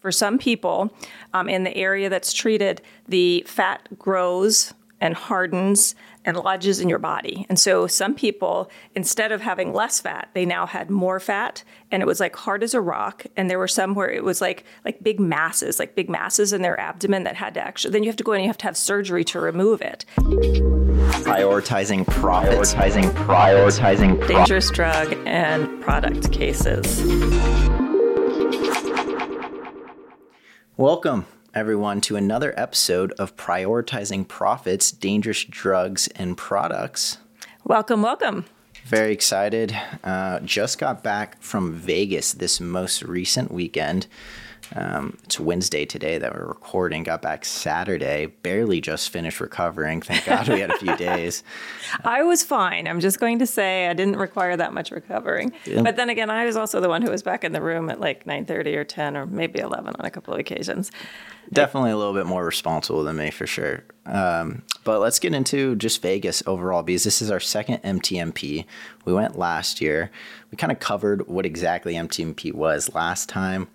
For some people um, in the area that's treated, the fat grows and hardens and lodges in your body. And so some people, instead of having less fat, they now had more fat and it was like hard as a rock. And there were some where it was like like big masses, like big masses in their abdomen that had to actually then you have to go in and you have to have surgery to remove it. Prioritizing profits. Prioritizing prioritizing pro- Dangerous drug and product cases. Welcome everyone to another episode of Prioritizing Profits, Dangerous Drugs and Products. Welcome, welcome. Very excited. Uh, just got back from Vegas this most recent weekend. Um, it's Wednesday today that we're recording. Got back Saturday. Barely just finished recovering. Thank God we had a few days. I was fine. I'm just going to say I didn't require that much recovering. Yeah. But then again, I was also the one who was back in the room at like 9:30 or 10 or maybe 11 on a couple of occasions. Definitely a little bit more responsible than me for sure. Um, but let's get into just Vegas overall because this is our second MTMP. We went last year. We kind of covered what exactly MTMP was last time.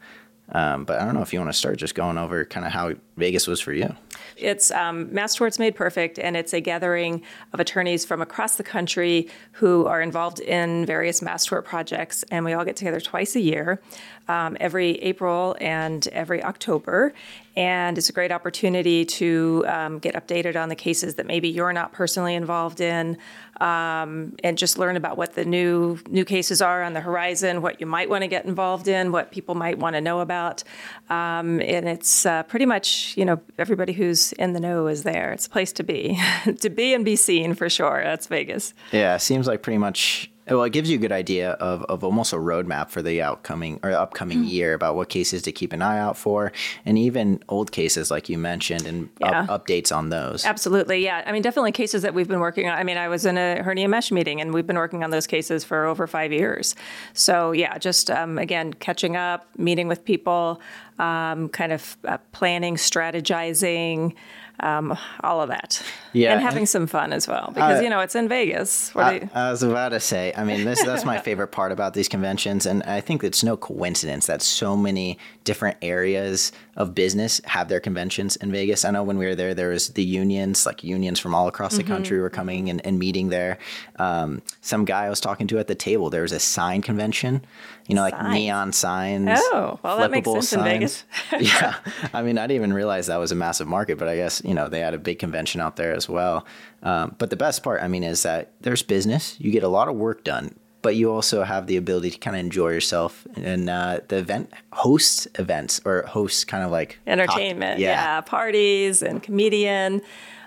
Um, but I don't know if you want to start just going over kind of how Vegas was for you. It's um, Mass Torts Made Perfect, and it's a gathering of attorneys from across the country who are involved in various mass tort projects, and we all get together twice a year, um, every April and every October. And it's a great opportunity to um, get updated on the cases that maybe you're not personally involved in, um, and just learn about what the new new cases are on the horizon, what you might want to get involved in, what people might want to know about. Um, and it's uh, pretty much you know everybody who's in the know is there. It's a place to be, to be and be seen for sure. That's Vegas. Yeah, seems like pretty much well, it gives you a good idea of, of almost a roadmap for the outcoming or upcoming mm-hmm. year about what cases to keep an eye out for, and even old cases like you mentioned, and yeah. up, updates on those. Absolutely, yeah. I mean, definitely cases that we've been working on. I mean, I was in a hernia mesh meeting, and we've been working on those cases for over five years. So yeah, just um, again catching up, meeting with people, um, kind of uh, planning, strategizing um, all of that. Yeah, and having some fun as well because uh, you know it's in Vegas. I, you... I, was about to say. I mean, this that's my favorite part about these conventions, and I think it's no coincidence that so many different areas of business have their conventions in Vegas. I know when we were there, there was the unions, like unions from all across the mm-hmm. country were coming and, and meeting there. Um, some guy I was talking to at the table, there was a sign convention, you know, like neon signs. Oh, well, that makes sense signs. in Vegas. yeah. I mean, I didn't even realize that was a massive market, but I guess, you know, they had a big convention out there as well. Um, but the best part, I mean, is that there's business. You get a lot of work done but you also have the ability to kind of enjoy yourself and uh, the event hosts events or hosts kind of like entertainment talk, yeah. yeah. parties and comedian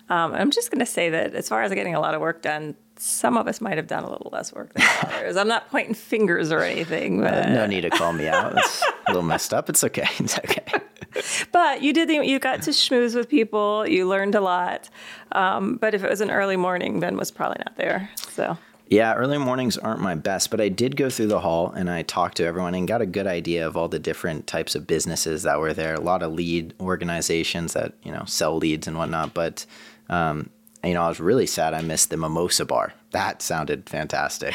um, i'm just going to say that as far as getting a lot of work done some of us might have done a little less work than others. I'm not pointing fingers or anything. But... Uh, no need to call me out. It's a little messed up. It's okay. It's okay. but you did. The, you got to schmooze with people. You learned a lot. Um, but if it was an early morning, Ben was probably not there. So yeah, early mornings aren't my best, but I did go through the hall and I talked to everyone and got a good idea of all the different types of businesses that were there. A lot of lead organizations that you know sell leads and whatnot. But um, you know, I was really sad I missed the mimosa bar. That sounded fantastic.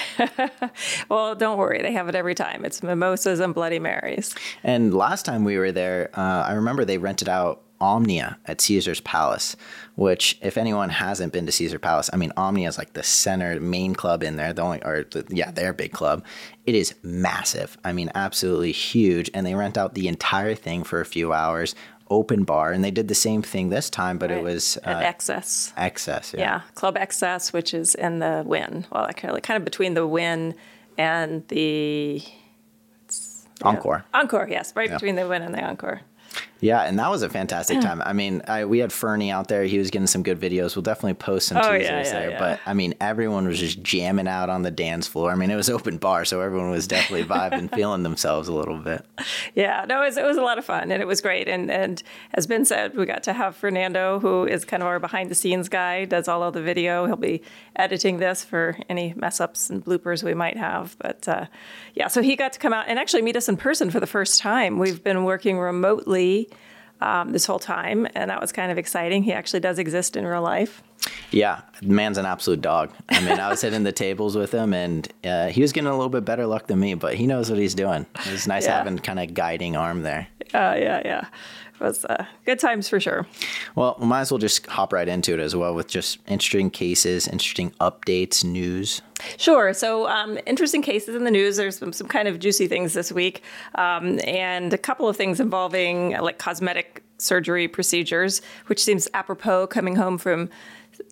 well, don't worry, they have it every time. It's mimosas and Bloody Marys. And last time we were there, uh, I remember they rented out Omnia at Caesar's Palace, which, if anyone hasn't been to Caesar Palace, I mean, Omnia is like the center main club in there. The only, or the, yeah, their big club. It is massive. I mean, absolutely huge. And they rent out the entire thing for a few hours. Open bar, and they did the same thing this time, but right. it was uh, XS. XS, yeah. yeah. Club XS, which is in the Wynn. Well, kind of, kind of between the Wynn and the Encore. Encore, yes, right yeah. between the Wynn and the Encore. Yeah, and that was a fantastic time. I mean, I, we had Fernie out there. He was getting some good videos. We'll definitely post some oh, teasers yeah, yeah, there. Yeah. But I mean, everyone was just jamming out on the dance floor. I mean, it was open bar, so everyone was definitely vibing, feeling themselves a little bit. Yeah, no, it was, it was a lot of fun and it was great. And and as Ben said, we got to have Fernando, who is kind of our behind the scenes guy, does all of the video. He'll be editing this for any mess ups and bloopers we might have. But uh, yeah, so he got to come out and actually meet us in person for the first time. We've been working remotely um, this whole time, and that was kind of exciting. He actually does exist in real life. Yeah, man's an absolute dog. I mean, I was hitting the tables with him, and uh, he was getting a little bit better luck than me, but he knows what he's doing. It was nice yeah. having kind of guiding arm there. Uh, yeah, yeah. It was uh, good times for sure. Well, we might as well just hop right into it as well with just interesting cases, interesting updates, news. Sure. So, um, interesting cases in the news. There's some, some kind of juicy things this week, um, and a couple of things involving like cosmetic surgery procedures, which seems apropos coming home from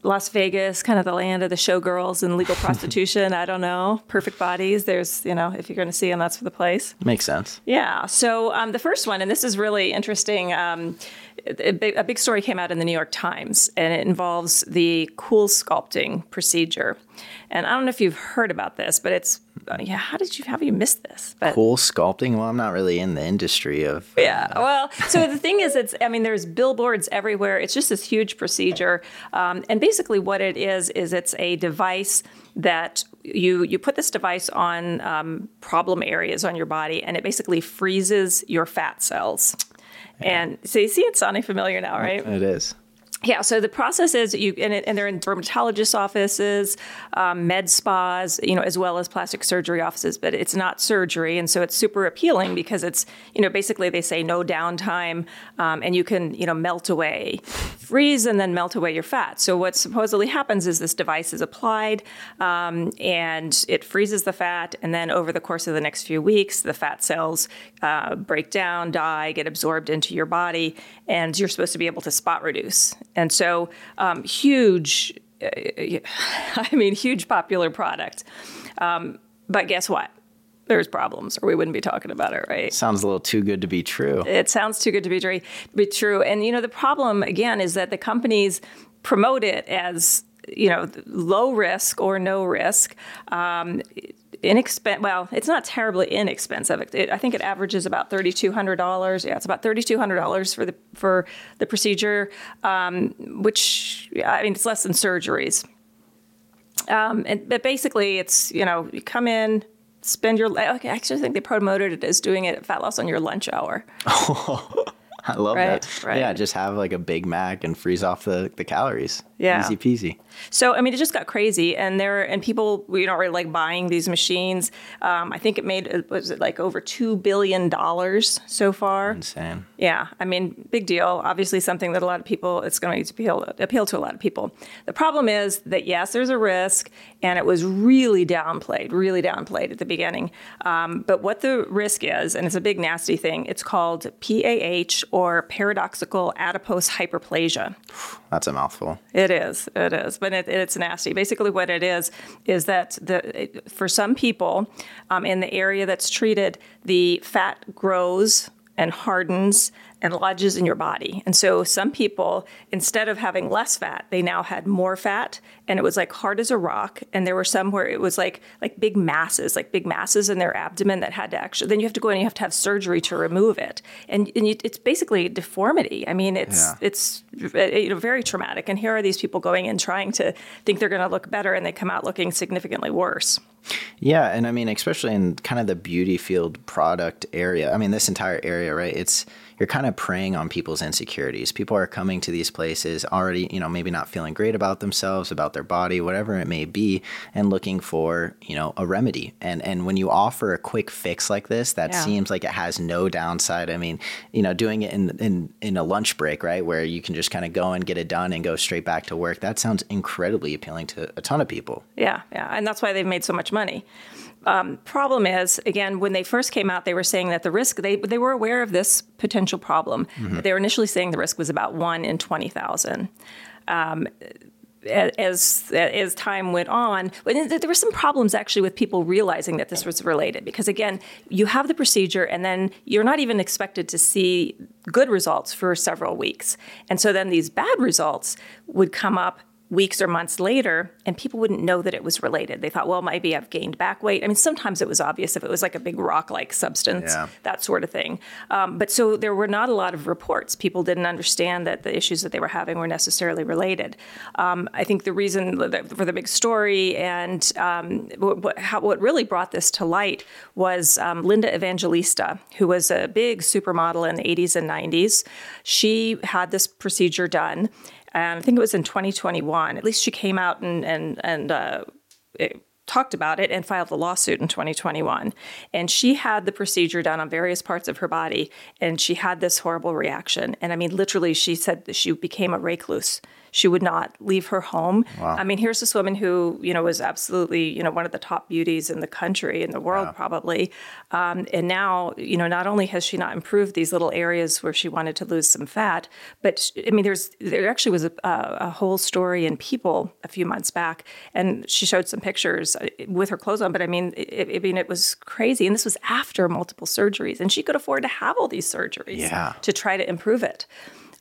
Las Vegas, kind of the land of the showgirls and legal prostitution. I don't know. Perfect bodies. There's, you know, if you're going to see them, that's for the place. Makes sense. Yeah. So um, the first one, and this is really interesting. Um, a, big, story came out in the New York Times, and it involves the CoolSculpting procedure. And I don't know if you've heard about this, but it's yeah. How did you how have you missed this? But, CoolSculpting. Well, I'm not really in the industry of. Uh, yeah. Well, so the thing is, it's I mean, there's billboards everywhere. It's just this huge procedure, um, and basically what it is is it's a device that you you put this device on um, problem areas on your body, and it basically freezes your fat cells. And so you see, it's sounding familiar now, right? It is yeah, so the process is you and, it, and they're in dermatologist offices, um, med spas, you know, as well as plastic surgery offices. But it's not surgery, and so it's super appealing because it's you know basically they say no downtime, um, and you can you know melt away, freeze, and then melt away your fat. So what supposedly happens is this device is applied, um, and it freezes the fat, and then over the course of the next few weeks, the fat cells uh, break down, die, get absorbed into your body, and you're supposed to be able to spot reduce. And so, um, huge, uh, I mean, huge popular product. Um, but guess what? There's problems, or we wouldn't be talking about it, right? Sounds a little too good to be true. It sounds too good to be, true. be true. And, you know, the problem, again, is that the companies promote it as you know, low risk or no risk. Um, inexpensive. Well, it's not terribly inexpensive. It, it, I think it averages about thirty two hundred dollars. Yeah, it's about thirty two hundred dollars for the for the procedure, um, which I mean it's less than surgeries. Um, and, but basically, it's you know you come in, spend your. Okay, I actually think they promoted it as doing it at fat loss on your lunch hour. I love right, that. Right. Yeah, just have like a Big Mac and freeze off the, the calories. Yeah. Easy peasy. So I mean, it just got crazy, and there and people you know are like buying these machines. Um, I think it made uh, was it like over two billion dollars so far. Insane. Yeah, I mean, big deal. Obviously, something that a lot of people it's going to appeal appeal to a lot of people. The problem is that yes, there's a risk, and it was really downplayed, really downplayed at the beginning. Um, but what the risk is, and it's a big nasty thing. It's called PAH or paradoxical adipose hyperplasia. That's a mouthful. It is. It is. But it, it's nasty. Basically, what it is is that the for some people um, in the area that's treated, the fat grows and hardens and lodges in your body. And so some people, instead of having less fat, they now had more fat and it was like hard as a rock. And there were some where it was like like big masses, like big masses in their abdomen that had to actually then you have to go and you have to have surgery to remove it. And, and you, it's basically deformity. I mean, it's yeah. it's you know very traumatic. And here are these people going and trying to think they're going to look better and they come out looking significantly worse. Yeah, and I mean especially in kind of the beauty field product area. I mean this entire area, right? It's you're kind of preying on people's insecurities. People are coming to these places already, you know, maybe not feeling great about themselves, about their body, whatever it may be, and looking for, you know, a remedy. And and when you offer a quick fix like this, that yeah. seems like it has no downside. I mean, you know, doing it in in in a lunch break, right, where you can just kind of go and get it done and go straight back to work. That sounds incredibly appealing to a ton of people. Yeah, yeah, and that's why they've made so much money. Um, problem is, again, when they first came out, they were saying that the risk they they were aware of this potential problem. Mm-hmm. They were initially saying the risk was about one in twenty thousand. Um, as as time went on, there were some problems actually with people realizing that this was related because again, you have the procedure and then you're not even expected to see good results for several weeks, and so then these bad results would come up weeks or months later, and people wouldn't know that it was related. They thought, well, maybe I've gained back weight. I mean, sometimes it was obvious if it was like a big rock like substance, yeah. that sort of thing. Um, but so there were not a lot of reports. People didn't understand that the issues that they were having were necessarily related. Um, I think the reason for the big story and um, what, how, what, really brought this to light was um, Linda Evangelista, who was a big supermodel in the 80s and 90s. She had this procedure done and I think it was in 2021. At least she came out and and and uh, talked about it and filed a lawsuit in 2021. And she had the procedure done on various parts of her body, and she had this horrible reaction. And I mean, literally, she said that she became a recluse. She would not leave her home. Wow. I mean, here's this woman who, you know, was absolutely, you know, one of the top beauties in the country, in the world, probably. Um, and now, you know, not only has she not improved these little areas where she wanted to lose some fat, but I mean, there's there actually was a, a whole story in People a few months back, and she showed some pictures uh, with her clothes on. But I mean, it, I mean, it was crazy, and this was after multiple surgeries, and she could afford to have all these surgeries yeah. to try to improve it.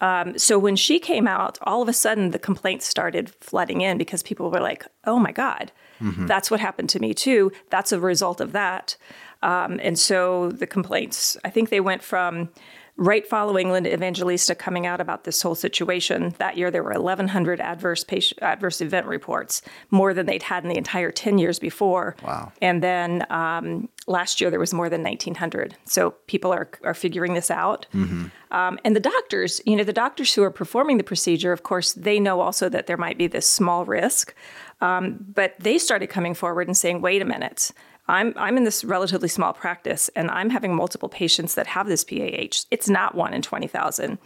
Um, so when she came out, all of a sudden the complaints started flooding in because people were like, "Oh my God, mm-hmm. that's what happened to me too. That's a result of that." Um, and so the complaints, I think they went from right following Linda Evangelista coming out about this whole situation, that year there were 1,100 adverse patient, adverse event reports, more than they'd had in the entire 10 years before. Wow. And then um, last year there was more than 1,900. So people are, are figuring this out. Mm-hmm. Um, and the doctors, you know, the doctors who are performing the procedure, of course, they know also that there might be this small risk. Um, but they started coming forward and saying, wait a minute, I'm I'm in this relatively small practice, and I'm having multiple patients that have this PAH. It's not one in twenty thousand,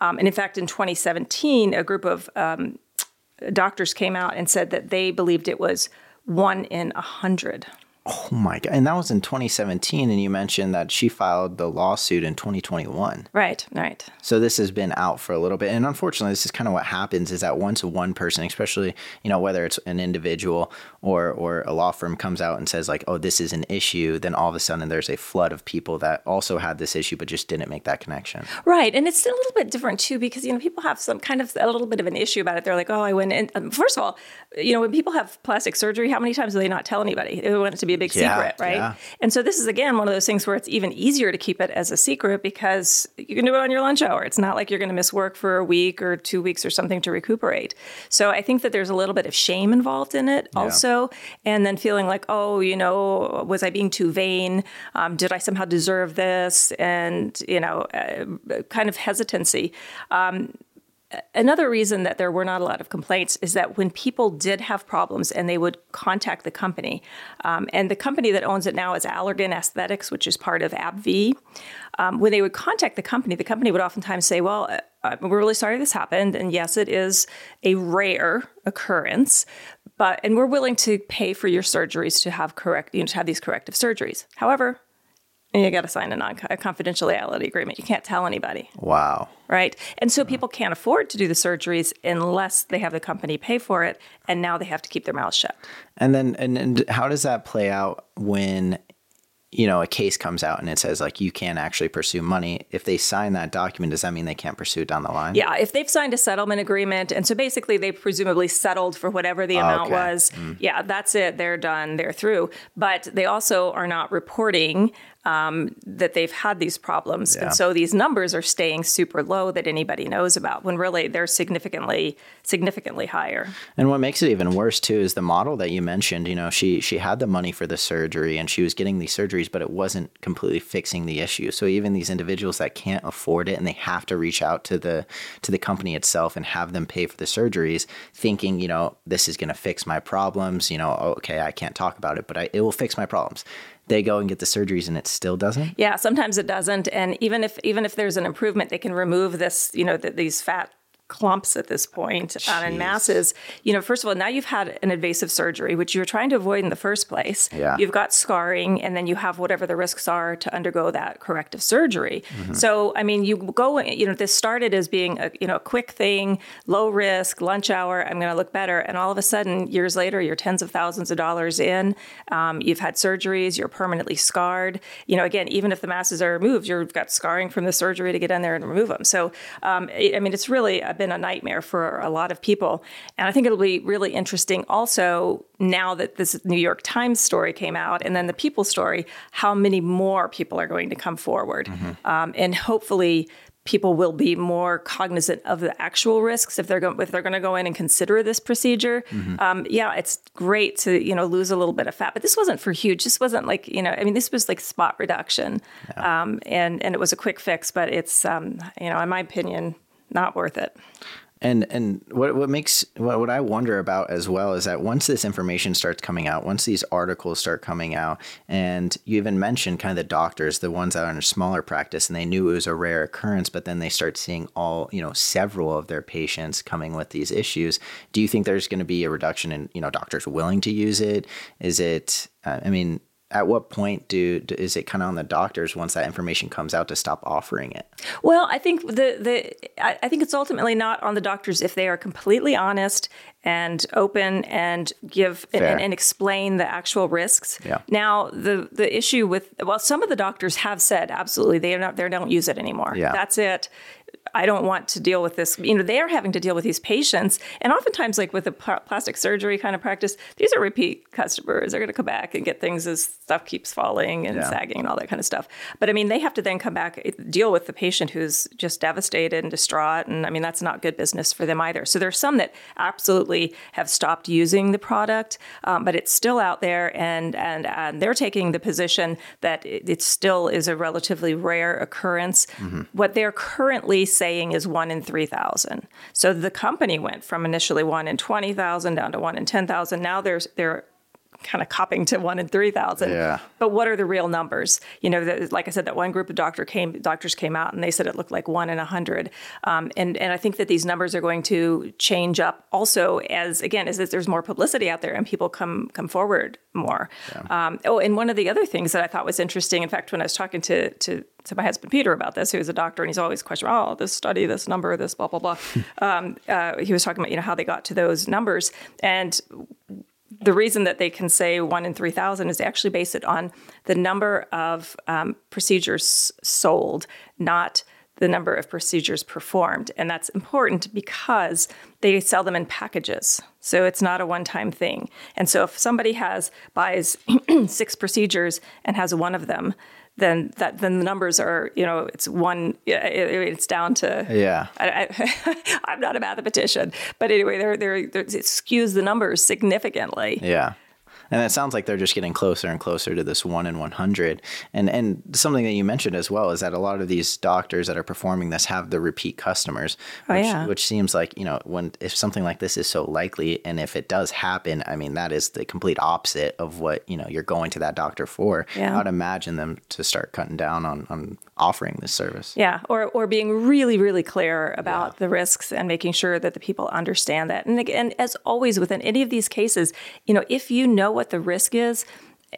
um, and in fact, in 2017, a group of um, doctors came out and said that they believed it was one in a hundred. Oh my god! And that was in 2017, and you mentioned that she filed the lawsuit in 2021. Right, right. So this has been out for a little bit, and unfortunately, this is kind of what happens: is that once one person, especially you know whether it's an individual or or a law firm, comes out and says like, "Oh, this is an issue," then all of a sudden there's a flood of people that also had this issue but just didn't make that connection. Right, and it's a little bit different too because you know people have some kind of a little bit of an issue about it. They're like, "Oh, I went." in. Um, first of all, you know when people have plastic surgery, how many times do they not tell anybody? They want it to be big yeah, secret, right? Yeah. And so this is again one of those things where it's even easier to keep it as a secret because you can do it on your lunch hour. It's not like you're going to miss work for a week or two weeks or something to recuperate. So I think that there's a little bit of shame involved in it yeah. also, and then feeling like, oh, you know, was I being too vain? Um, did I somehow deserve this? And you know, uh, kind of hesitancy. Um, another reason that there were not a lot of complaints is that when people did have problems and they would contact the company, um, and the company that owns it now is Allergan Aesthetics, which is part of AbbVie. Um, when they would contact the company, the company would oftentimes say, "Well, uh, we're really sorry this happened, and yes, it is a rare occurrence, but and we're willing to pay for your surgeries to have correct, you know, to have these corrective surgeries. However, and you got to sign a, non- a confidentiality agreement. You can't tell anybody. Wow. Right. And so people can't afford to do the surgeries unless they have the company pay for it. And now they have to keep their mouths shut. And then, and, and how does that play out when you know, a case comes out and it says like you can't actually pursue money. If they sign that document, does that mean they can't pursue it down the line? Yeah, if they've signed a settlement agreement, and so basically they presumably settled for whatever the amount okay. was. Mm. Yeah, that's it. They're done. They're through. But they also are not reporting um, that they've had these problems. Yeah. And so these numbers are staying super low that anybody knows about when really they're significantly, significantly higher. And what makes it even worse too is the model that you mentioned, you know, she she had the money for the surgery and she was getting these surgeries, but it wasn't completely fixing the issue. So even these individuals that can't afford it and they have to reach out to the to the company itself and have them pay for the surgeries, thinking, you know, this is gonna fix my problems, you know, okay, I can't talk about it, but I, it will fix my problems they go and get the surgeries and it still doesn't? Yeah sometimes it doesn't. And even if even if there's an improvement they can remove this you know the, these fat clumps at this point um, and masses. You know, first of all, now you've had an invasive surgery, which you were trying to avoid in the first place. Yeah. You've got scarring, and then you have whatever the risks are to undergo that corrective surgery. Mm-hmm. So, I mean, you go, you know, this started as being a, you know, a quick thing, low risk, lunch hour, I'm going to look better. And all of a sudden, years later, you're tens of thousands of dollars in. Um, you've had surgeries, you're permanently scarred. You know, again, even if the masses are removed, you've got scarring from the surgery to get in there and remove them. So, um, I mean, it's really a been a nightmare for a lot of people. And I think it'll be really interesting also now that this New York Times story came out and then the People story, how many more people are going to come forward. Mm-hmm. Um, and hopefully, people will be more cognizant of the actual risks if they're going if they're going to go in and consider this procedure. Mm-hmm. Um, yeah, it's great to you know lose a little bit of fat, but this wasn't for huge. This wasn't like you know I mean this was like spot reduction, yeah. um, and and it was a quick fix. But it's um, you know in my opinion not worth it. And and what what makes what, what I wonder about as well is that once this information starts coming out, once these articles start coming out, and you even mentioned kind of the doctors, the ones that are in a smaller practice, and they knew it was a rare occurrence, but then they start seeing all you know several of their patients coming with these issues. Do you think there's going to be a reduction in you know doctors willing to use it? Is it? Uh, I mean, at what point do, do is it kind of on the doctors once that information comes out to stop offering it? Well, I think the the I think it's ultimately not on the doctors if they are completely honest and open and give and, and, explain the actual risks. Yeah. Now the the issue with well, some of the doctors have said absolutely they not they don't use it anymore. Yeah. That's it. I don't want to deal with this. You know, they are having to deal with these patients, and oftentimes, like with a plastic surgery kind of practice, these are repeat customers. They're going to come back and get things as stuff keeps falling and yeah. sagging and all that kind of stuff. But I mean, they have to then come back eh, deal with the patient who's just devastated and distraught, and I mean, that's not good business for them either. So there's some that absolutely have stopped using the product, um, but it's still out there, and and and they're taking the position that it, it still is a relatively rare occurrence. Mm-hmm. What they're currently saying is one in 3,000. So the company went from initially one in 20,000 down to one in 10,000. Now there's they're kind of copping to one in 3,000. Yeah. But what are the real numbers? You know, the, like I said, that one group of doctor came, doctors came out and they said it looked like one in a 100. Um, and, and I think that these numbers are going to change up also as, again, as there's more publicity out there and people come, come forward more. Yeah. Um, oh, and one of the other things that I thought was interesting, in fact, when I was talking to, to, to my husband Peter about this, who's a doctor, and he's always questioning, oh, this study, this number, this blah blah blah. um, uh, he was talking about you know how they got to those numbers, and the reason that they can say one in 3,000 is they actually base it on the number of um, procedures sold, not the number of procedures performed. And that's important because they sell them in packages. So it's not a one time thing. And so if somebody has buys six procedures and has one of them, then that then the numbers are you know it's one it's down to yeah. I, am not a mathematician but anyway they're, they're, they're, it skews the numbers significantly. Yeah and it sounds like they're just getting closer and closer to this one in 100. And and something that you mentioned as well is that a lot of these doctors that are performing this have the repeat customers, oh, which, yeah. which seems like you know when if something like this is so likely, and if it does happen, I mean that is the complete opposite of what you know you're going to that doctor for. Yeah. I would imagine them to start cutting down on on offering this service. Yeah, or or being really really clear about yeah. the risks and making sure that the people understand that. And again, as always within any of these cases, you know, if you know what the risk is,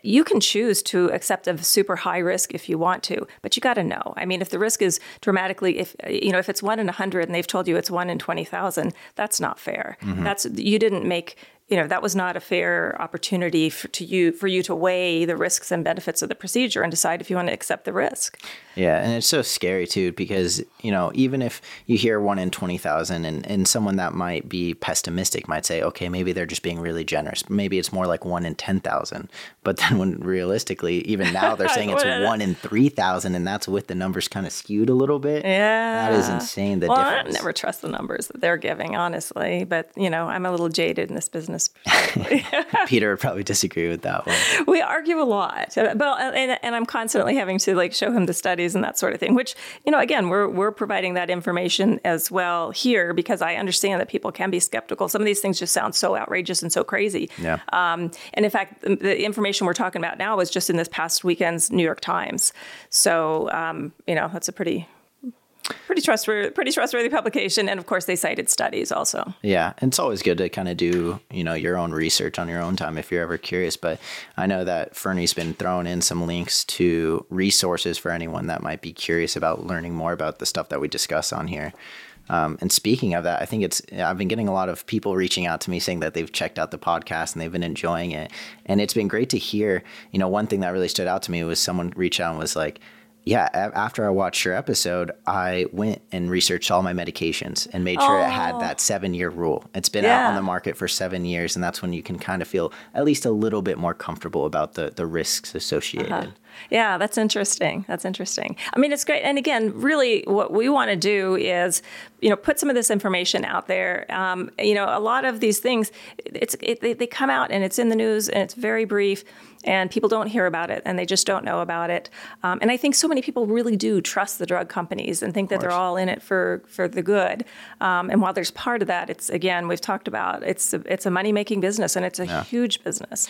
you can choose to accept a super high risk if you want to, but you got to know. I mean, if the risk is dramatically, if you know, if it's one in a hundred and they've told you it's one in twenty thousand, that's not fair. Mm-hmm. That's you didn't make you know that was not a fair opportunity for, to you for you to weigh the risks and benefits of the procedure and decide if you want to accept the risk. Yeah, and it's so scary too because you know even if you hear one in twenty thousand, and and someone that might be pessimistic might say, okay, maybe they're just being really generous. Maybe it's more like one in ten thousand. But then when realistically, even now they're saying it's one in three thousand, and that's with the numbers kind of skewed a little bit. Yeah, that is insane. The well, difference. I never trust the numbers that they're giving, honestly. But you know, I'm a little jaded in this business Peter would probably disagree with that one. We argue a lot, but and, and I'm constantly having to like show him the studies and that sort of thing. Which you know, again, we're we're providing that information as well here because I understand that people can be skeptical. Some of these things just sound so outrageous and so crazy. Yeah. Um, and in fact, the, the, information we're talking about now was just in this past weekend's New York Times. So um, you know, that's a pretty pretty trustworthy, pretty trustworthy publication, and of course they cited studies also. Yeah, and it's always good to kind of do you know your own research on your own time if you're ever curious. But I know that Fernie's been throwing in some links to resources for anyone that might be curious about learning more about the stuff that we discuss on here. Um, and speaking of that, I think it's I've been getting a lot of people reaching out to me saying that they've checked out the podcast and they've been enjoying it, and it's been great to hear. You know, one thing that really stood out to me was someone reached out and was like yeah, after I watched your episode, I went and researched all my medications and made sure oh. it had that seven year rule. It's been yeah. out on the market for seven years, and that's when you can kind of feel at least a little bit more comfortable about the, the risks associated. Uh-huh. Yeah, that's interesting. That's interesting. I mean, it's great. And again, really, what we want to do is, you know, put some of this information out there. Um, you know, a lot of these things, it's it, they, they come out and it's in the news and it's very brief, and people don't hear about it and they just don't know about it. Um, and I think so many people really do trust the drug companies and think that they're all in it for for the good. Um, and while there's part of that, it's again we've talked about it's a, it's a money making business and it's a Yeah. huge business.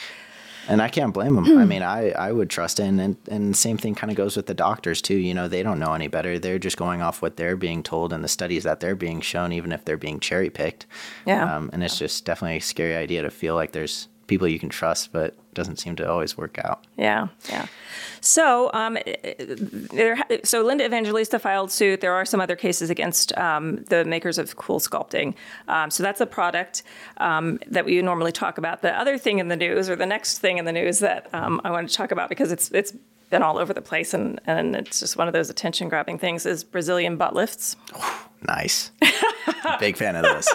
And I can't blame them. I mean, I, I would trust. And, and, and same thing kind of goes with the doctors, too. You know, they don't know any better. They're just going off what they're being told and the studies that they're being shown, even if they're being cherry picked. Yeah. Um, and it's just definitely a scary idea to feel like there's people you can trust, but doesn't seem to always work out. Yeah, yeah. So, um, there, so Linda Evangelista filed suit. There are some other cases against um, the makers of Cool Sculpting. Um, so that's a product um, that we normally talk about. The other thing in the news, or the next thing in the news that um, I want to talk about because it's it's been all over the place and, and it's just one of those attention grabbing things is Brazilian butt lifts. Nice. Big fan of this.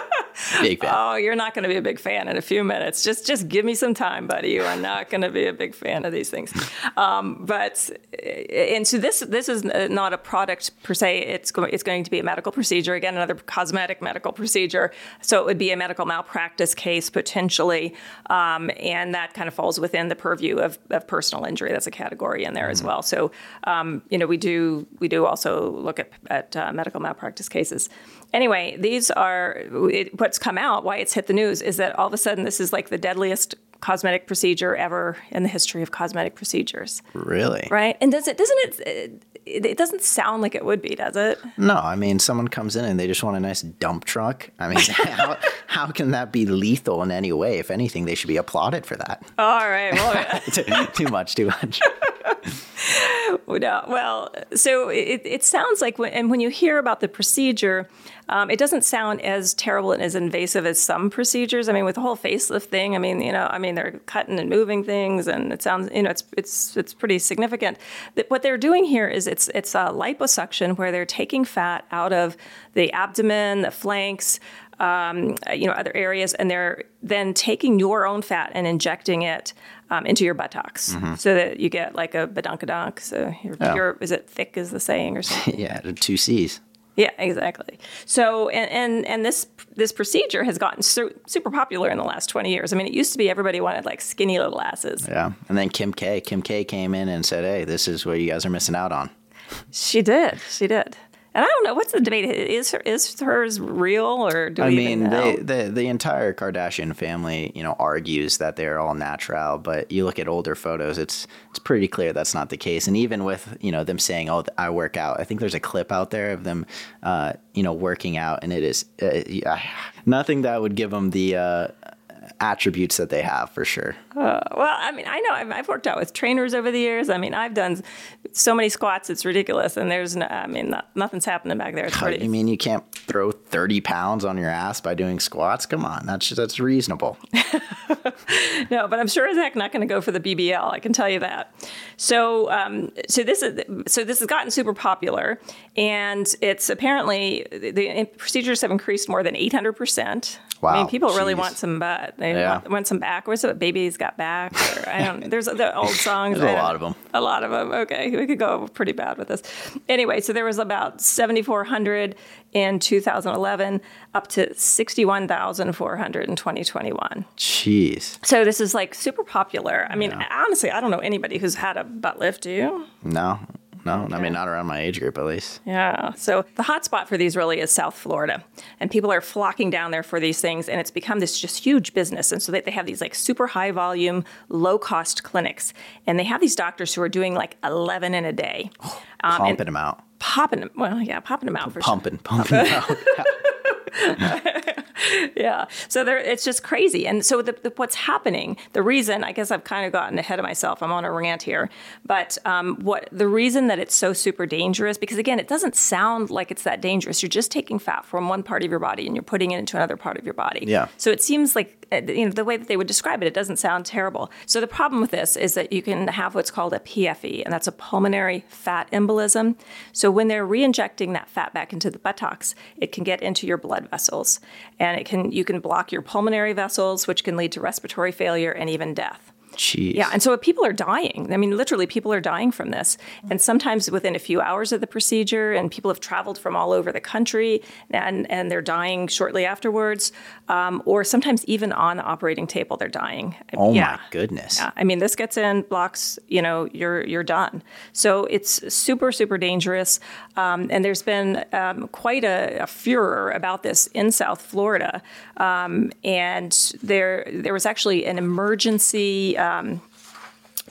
Big fan. Oh, you're not going to be a big fan in a few minutes. Just just give me some time, buddy. You are not going to be a big fan of these things. Um, but and so this this is not a product per se. It's going it's going to be a medical procedure again, another cosmetic medical procedure. So it would be a medical malpractice case potentially, um, and that kind of falls within the purview of, of personal injury. That's a category in there as well. So um, you know we do we do also look at at uh, medical malpractice cases. Anyway, these are it, what's come out. Why it's hit the news is that all of a sudden this is like the deadliest cosmetic procedure ever in the history of cosmetic procedures, Really? right? And does it doesn't it? It, it doesn't sound like it would be, does it? No, I mean, someone comes in and they just want a nice dump truck. I mean, how, how can that be lethal in any way? If anything, they should be applauded for that. All right. Well, too much, too much. No, well, so it, it sounds like, when, and when you hear about the procedure, um, it doesn't sound as terrible and as invasive as some procedures. I mean, with the whole facelift thing, I mean, you know, I mean, they're cutting and moving things, and it sounds, you know, it's it's it's pretty significant. What they're doing here is it's it's a liposuction where they're taking fat out of the abdomen, the flanks, um, you know, other areas, and they're then taking your own fat and injecting it um, into your buttocks, so that you get like a badunkadunk. So your, Oh. your is it thick is the saying or something? yeah, two C's. yeah, exactly. So and and and this this procedure has gotten su- super popular in the last twenty years. I mean, it used to be everybody wanted like skinny little asses. Yeah. And then Kim K. Kim K. came in and said, hey, this is what you guys are missing out on. She did, she did. And I don't know what's the debate. Is her is hers real or do I we mean, they, the the entire Kardashian family, you know, argues that they're all natural, but you look at older photos, it's it's pretty clear that's not the case. And even with you know them saying, "Oh, I work out," I think there's a clip out there of them, uh, you know, working out, and it is uh, nothing that would give them the uh, attributes that they have for sure. Uh, well, I mean, I know I've, I've worked out with trainers over the years. I mean, I've done so many squats, it's ridiculous. And there's, no, I mean, not, nothing's happening back there. It's pretty, You mean you can't throw 30 pounds on your ass by doing squats? Come on, that's that's reasonable. no, but I'm sure as heck not going to go for the BBL. I can tell you that. So, um, so this is so this has gotten super popular, and it's apparently the procedures have increased more than 800 percent. I mean, Wow, people really want some butt. They Yeah. want, want some back. What's it? Baby's got back. Or, I don't. There's the old songs. There's a lot of 'em. A lot of them. Okay, we could go pretty bad with this. Anyway, so there was about 7,400 in 2011, up to 61,400 in 2021. Jeez. So this is like super popular. I mean, honestly, I don't know anybody who's had a butt lift. Do you? No, no, I mean not around my age group at least. Yeah. So the hot spot for these really is South Florida, and people are flocking down there for these things, and it's become this just huge business. And so they, they have these like super high volume, low cost clinics, and they have these doctors who are doing like 11 in a day, um, and Pumping them out, popping them. Well, yeah, popping them out for sure. pumping, pumping out. yeah. So there, it's just crazy. And so the, the, what's happening, the reason, I guess I've kind of gotten ahead of myself. I'm on a rant here. But um, what the reason that it's so super dangerous, because again, it doesn't sound like it's that dangerous. You're just taking fat from one part of your body and you're putting it into another part of your body. Yeah. So it seems like, Uh, you know, the way that they would describe it, it doesn't sound terrible. So the problem with this is that you can have what's called a PFE, and that's a pulmonary fat embolism. So when they're re-injecting that fat back into the buttocks, it can get into your blood vessels, and it can you can block your pulmonary vessels, which can lead to respiratory failure and even death. Jeez. Yeah, and so people are dying. I mean, literally, people are dying from this, and sometimes within a few hours of the procedure. And people have traveled from all over the country, and and they're dying shortly afterwards, um, or sometimes even on the operating table, they're dying. Oh yeah. my goodness. Yeah, I mean, this gets in, blocks. You know, you're you're done. So it's super super dangerous, um, and there's been um, quite a, a, furor about this in South Florida, um, and there there was actually an emergency um,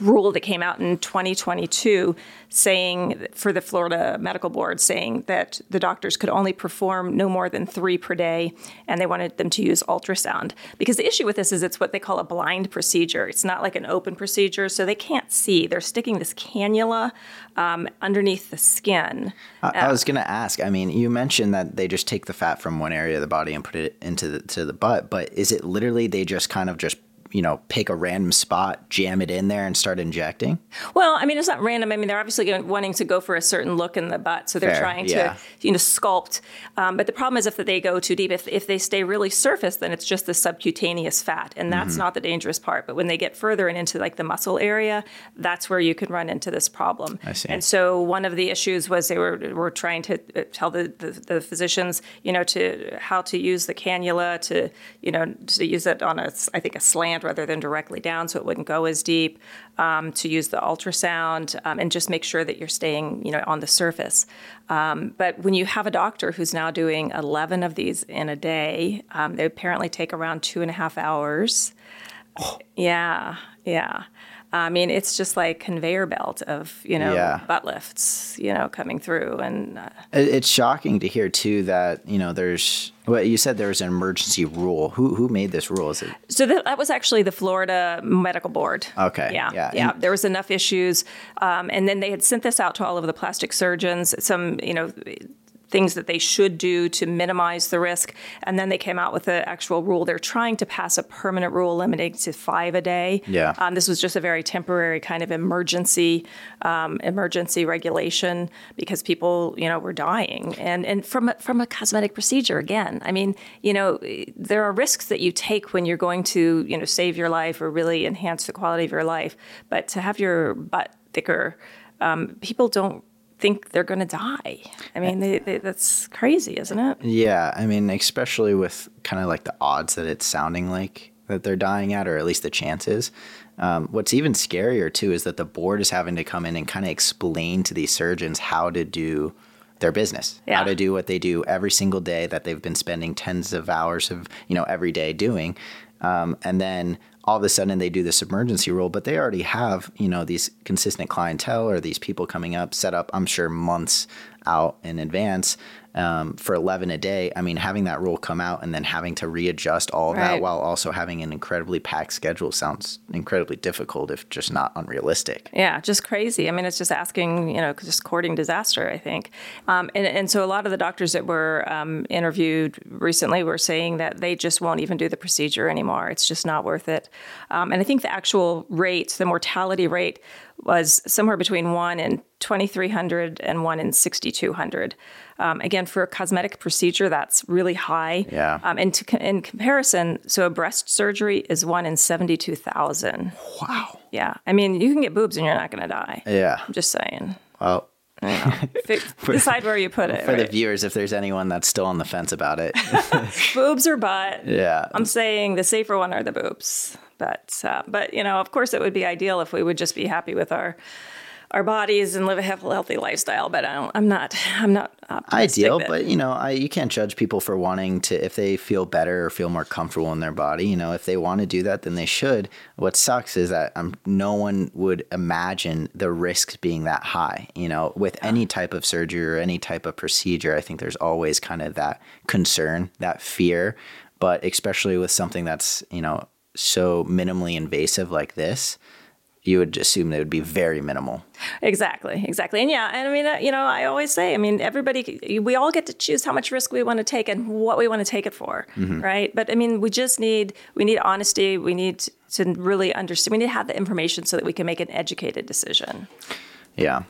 rule that came out in 2022 saying for the Florida Medical Board saying that the doctors could only perform no more than 3 per day and they wanted them to use ultrasound. Because the issue with this is it's what they call a blind procedure. It's not like an open procedure so they can't see. They're sticking this cannula um, underneath the skin. I, I was going to ask I mean you mentioned that they just take the fat from one area of the body and put it into the, to the butt but is it literally they just kind of just you know, pick a random spot, jam it in there, and start injecting? Well, I mean, it's not random. I mean, they're obviously wanting to go for a certain look in the butt, so they're Fair, trying yeah. to, you know, sculpt. Um, but the problem is if they go too deep, if, if they stay really surface, then it's just the subcutaneous fat, and that's Mm-hmm. not the dangerous part. But when they get further and into like the muscle area, that's where you can run into this problem. I see. And so one of the issues was they were were trying to uh, tell the, the, the physicians, you know, to how to use the cannula to, you know, to use it on a, I think, a slant rather than directly down, so it wouldn't go as deep. Um, to use the ultrasound um, and just make sure that you're staying, you know, on the surface. Um, but when you have a doctor who's now doing 11 of these in a day, um, they apparently take around two and a half hours. Yeah, yeah. I mean, it's just like conveyor belt of you know Yeah. butt lifts, you know, coming through, and uh, It- It's shocking to hear too that you know there's. Well, you said there was an emergency rule. Who who made this rule? Is it so that, that was actually the Florida Medical Board. Okay, Yeah, yeah, yeah. and- there was enough issues, um, and then they had sent this out to all of the plastic surgeons. Some, you know. Things that they should do to minimize the risk, and then they came out with the actual rule. They're trying to pass a permanent rule limiting to five a day. Yeah. Um, this was just a very temporary kind of emergency um, emergency regulation because people, you know, were dying, and and from a, from a cosmetic procedure again. I mean, you know, there are risks that you take when you're going to, you know, save your life or really enhance the quality of your life. But to have your butt thicker, um, people don't think they're going to die. I mean, they, they, that's crazy, isn't it? Yeah, I mean, especially with kind of like the odds that it's sounding like that they're dying at, or at least the chances. Um, what's even scarier too is that the board is having to come in and kind of explain to these surgeons how to do their business, Yeah. how to do what they do every single day that they've been spending tens of hours of you know every day doing, um, and then all of a sudden they do this emergency rule, but they already have you know these consistent clientele or these people coming up set up. I'm sure months out in advance um, for 11 a day. I mean, having that rule come out and then having to readjust all of that while also having an incredibly packed schedule sounds incredibly difficult, if just not unrealistic. Yeah, just crazy. I mean, it's just asking, you know, just courting disaster, I think. Um, and, and so a lot of the doctors that were um, interviewed recently were saying that they just won't even do the procedure anymore. It's just not worth it. Um, and I think the actual rate, the mortality rate, was somewhere between 1 in 2,300 and 1 in 6,200. Um, again, for a cosmetic procedure, that's really high. Yeah. Um, and to, in comparison, so a breast surgery is 1 in 72,000. Wow. Yeah. I mean, you can get boobs and you're not going to die. Yeah. I'm just saying. Well, Fi- Decide where you put it. for the viewers, if there's anyone that's still on the fence about it, boobs or butt. yeah. I'm saying the safer one are the boobs. But uh, but you know, of course, it would be ideal if we would just be happy with our our bodies and live a healthy lifestyle. But I don't, I'm not. I'm not optimistic ideal, that- but you know, I, you can't judge people for wanting to if they feel better or feel more comfortable in their body. You know, if they want to do that, then they should. What sucks is that um, no one would imagine the risks being that high. You know, with any type of surgery or any type of procedure, I think there's always kind of that concern, that fear. But especially with something that's you know so minimally invasive like this, you would assume it would be very minimal. Exactly, exactly. And yeah, and I mean, uh, you know, I always say, I mean, everybody, we all get to choose how much risk we want to take and what we want to take it for, Mm-hmm. right? But I mean, we just need, we need honesty. We need to really understand, we need to have the information so that we can make an educated decision. Yeah.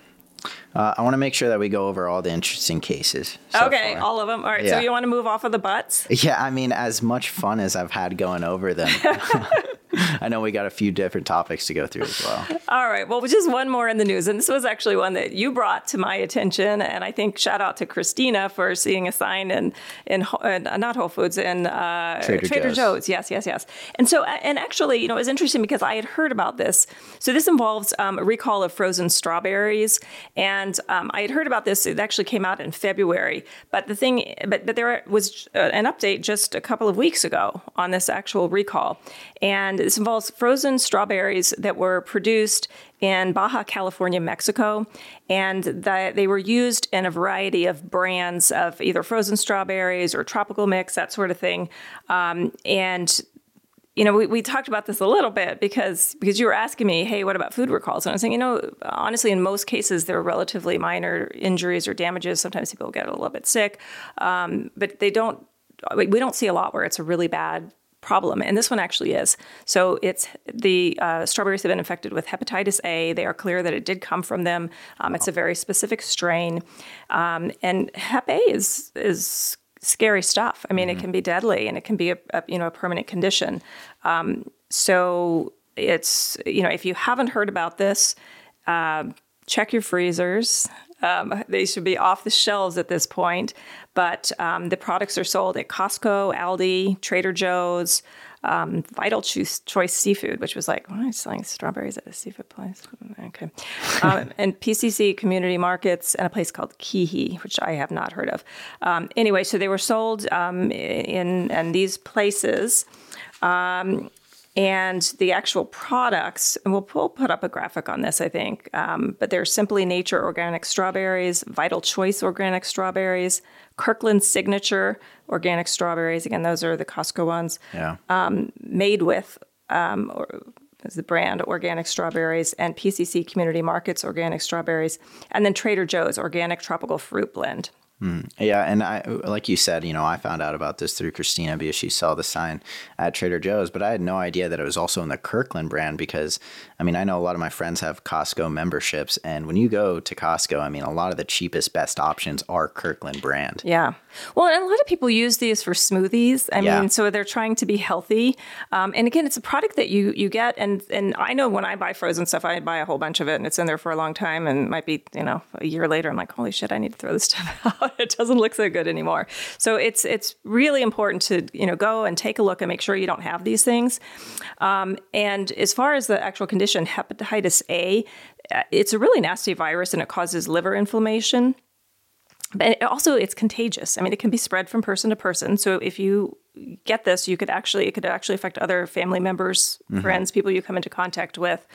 Uh, I want to make sure that we go over all the interesting cases. so okay, far. all of them. All right, Yeah. so you want to move off of the butts? Yeah, I mean, as much fun as I've had going over them, I know we got a few different topics to go through as well. All right. Well, just one more in the news. And this was actually one that you brought to my attention. And I think shout out to Christina for seeing a sign in, in, uh, not Whole Foods, in uh, Trader Trader Joe's. Joe's. Yes, yes, yes. And so, and actually, you know, it was interesting because I had heard about this. So this involves um, a recall of frozen strawberries. And um, I had heard about this. It actually came out in February. But the thing, but, but there was uh, an update just a couple of weeks ago on this actual recall. And this involves frozen strawberries that were produced in Baja California, Mexico, and that they were used in a variety of brands of either frozen strawberries or tropical mix, that sort of thing. Um, and you know, we, we talked about this a little bit because because you were asking me, hey, what about food recalls? And I was saying, you know, honestly, in most cases, there are relatively minor injuries or damages. Sometimes people get a little bit sick, um, but they don't. We don't see a lot where it's a really bad problem, and this one actually is. So it's the uh, strawberries have been infected with hepatitis A. They are clear that it did come from them. Um, it's a very specific strain, um, and Hep A is is scary stuff. I mean, it can be deadly, and it can be a, a you know a permanent condition. Um, so it's you know if you haven't heard about this, uh, check your freezers. Um, they should be off the shelves at this point. But um, the products are sold at Costco, Aldi, Trader Joe's, um, Vital Choice, Choice Seafood, which was like, why am I selling strawberries at a seafood place? Okay. Um, and PCC Community Markets and a place called KeHE, which I have not heard of. Um, anyway, so they were sold um, in, in these places. Um, and the actual products, and we'll, we'll put up a graphic on this, I think, um, but they're Simply Nature organic strawberries, Vital Choice organic strawberries, Kirkland Signature organic strawberries. Again, those are the Costco ones. Yeah. Made with, um, or, is the brand organic strawberries, and PCC Community Markets organic strawberries, and then Trader Joe's organic tropical fruit blend. Yeah, and I like you said, you know, I found out about this through Christina because she saw the sign at Trader Joe's, but I had no idea that it was also in the Kirkland brand because I mean, I know a lot of my friends have Costco memberships and when you go to Costco, I mean, a lot of the cheapest best options are Kirkland brand. Yeah. Well, and a lot of people use these for smoothies. I Yeah. mean, so they're trying to be healthy. Um, and again, it's a product that you you get, and and I know when I buy frozen stuff, I buy a whole bunch of it, and it's in there for a long time, and might be you know a year later, I'm like, holy shit, I need to throw this stuff out. it doesn't look so good anymore. So it's it's really important to you know go and take a look and make sure you don't have these things. Um, and as far as the actual condition, hepatitis A, uh, it's a really nasty virus, and it causes liver inflammation but it also it's contagious. I mean, it can be spread from person to person. So if you get this, you could actually it could actually affect other family members, friends, people you come into contact with,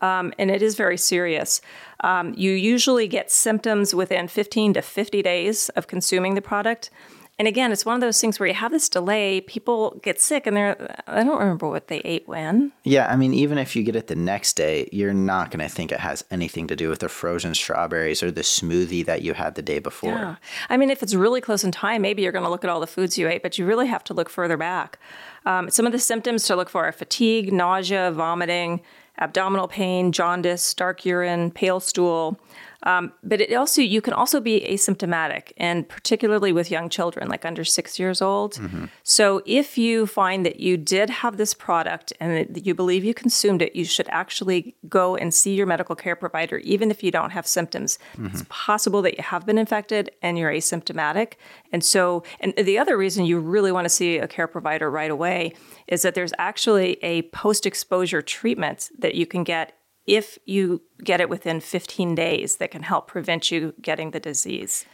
um, and it is very serious. Um, you usually get symptoms within 15 to 50 days of consuming the product. And again, it's one of those things where you have this delay. People get sick, and they're I don't remember what they ate when. Yeah, I mean, even if you get it the next day, you're not going to think it has anything to do with the frozen strawberries or the smoothie that you had the day before. Yeah. I mean, if it's really close in time, maybe you're going to look at all the foods you ate, but you really have to look further back. Um, some of the symptoms to look for are fatigue, nausea, vomiting, abdominal pain, jaundice, dark urine, pale stool. Um, but it also you can also be asymptomatic, and particularly with young children, like under six years old. So if you find that you did have this product and that you believe you consumed it, you should actually go and see your medical care provider, even if you don't have symptoms. It's possible that you have been infected and you're asymptomatic. And so, and the other reason you really want to see a care provider right away is that there's actually a post-exposure treatment that you can get if you get it within 15 days that can help prevent you getting the disease.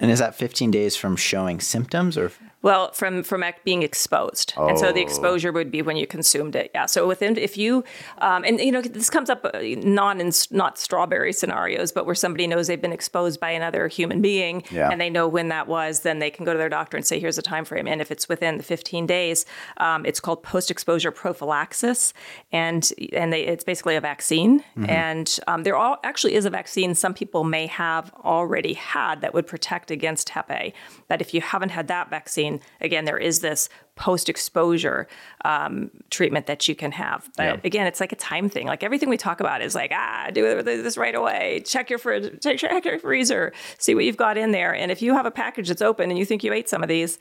And is that 15 days from showing symptoms or? Well, from from being exposed, and so the Oh. exposure would be when you consumed it. Yeah. So within, if you, um, and you know, this comes up uh, not in not strawberry scenarios, but where somebody knows they've been exposed by another human being, Yeah. and they know when that was, then they can go to their doctor and say, "Here's a time frame." And if it's within the 15 days, um, it's called post-exposure prophylaxis, and and they, it's basically a vaccine. And um, there all, actually is a vaccine some people may have already had that would protect against Hep A. But if you haven't had that vaccine, again, there is this post exposure um, treatment that you can have. But Yeah. again, it's like a time thing. Like everything we talk about is like, ah, do this right away. Check your fridge, check your freezer, see what you've got in there. And if you have a package that's open and you think you ate some of these,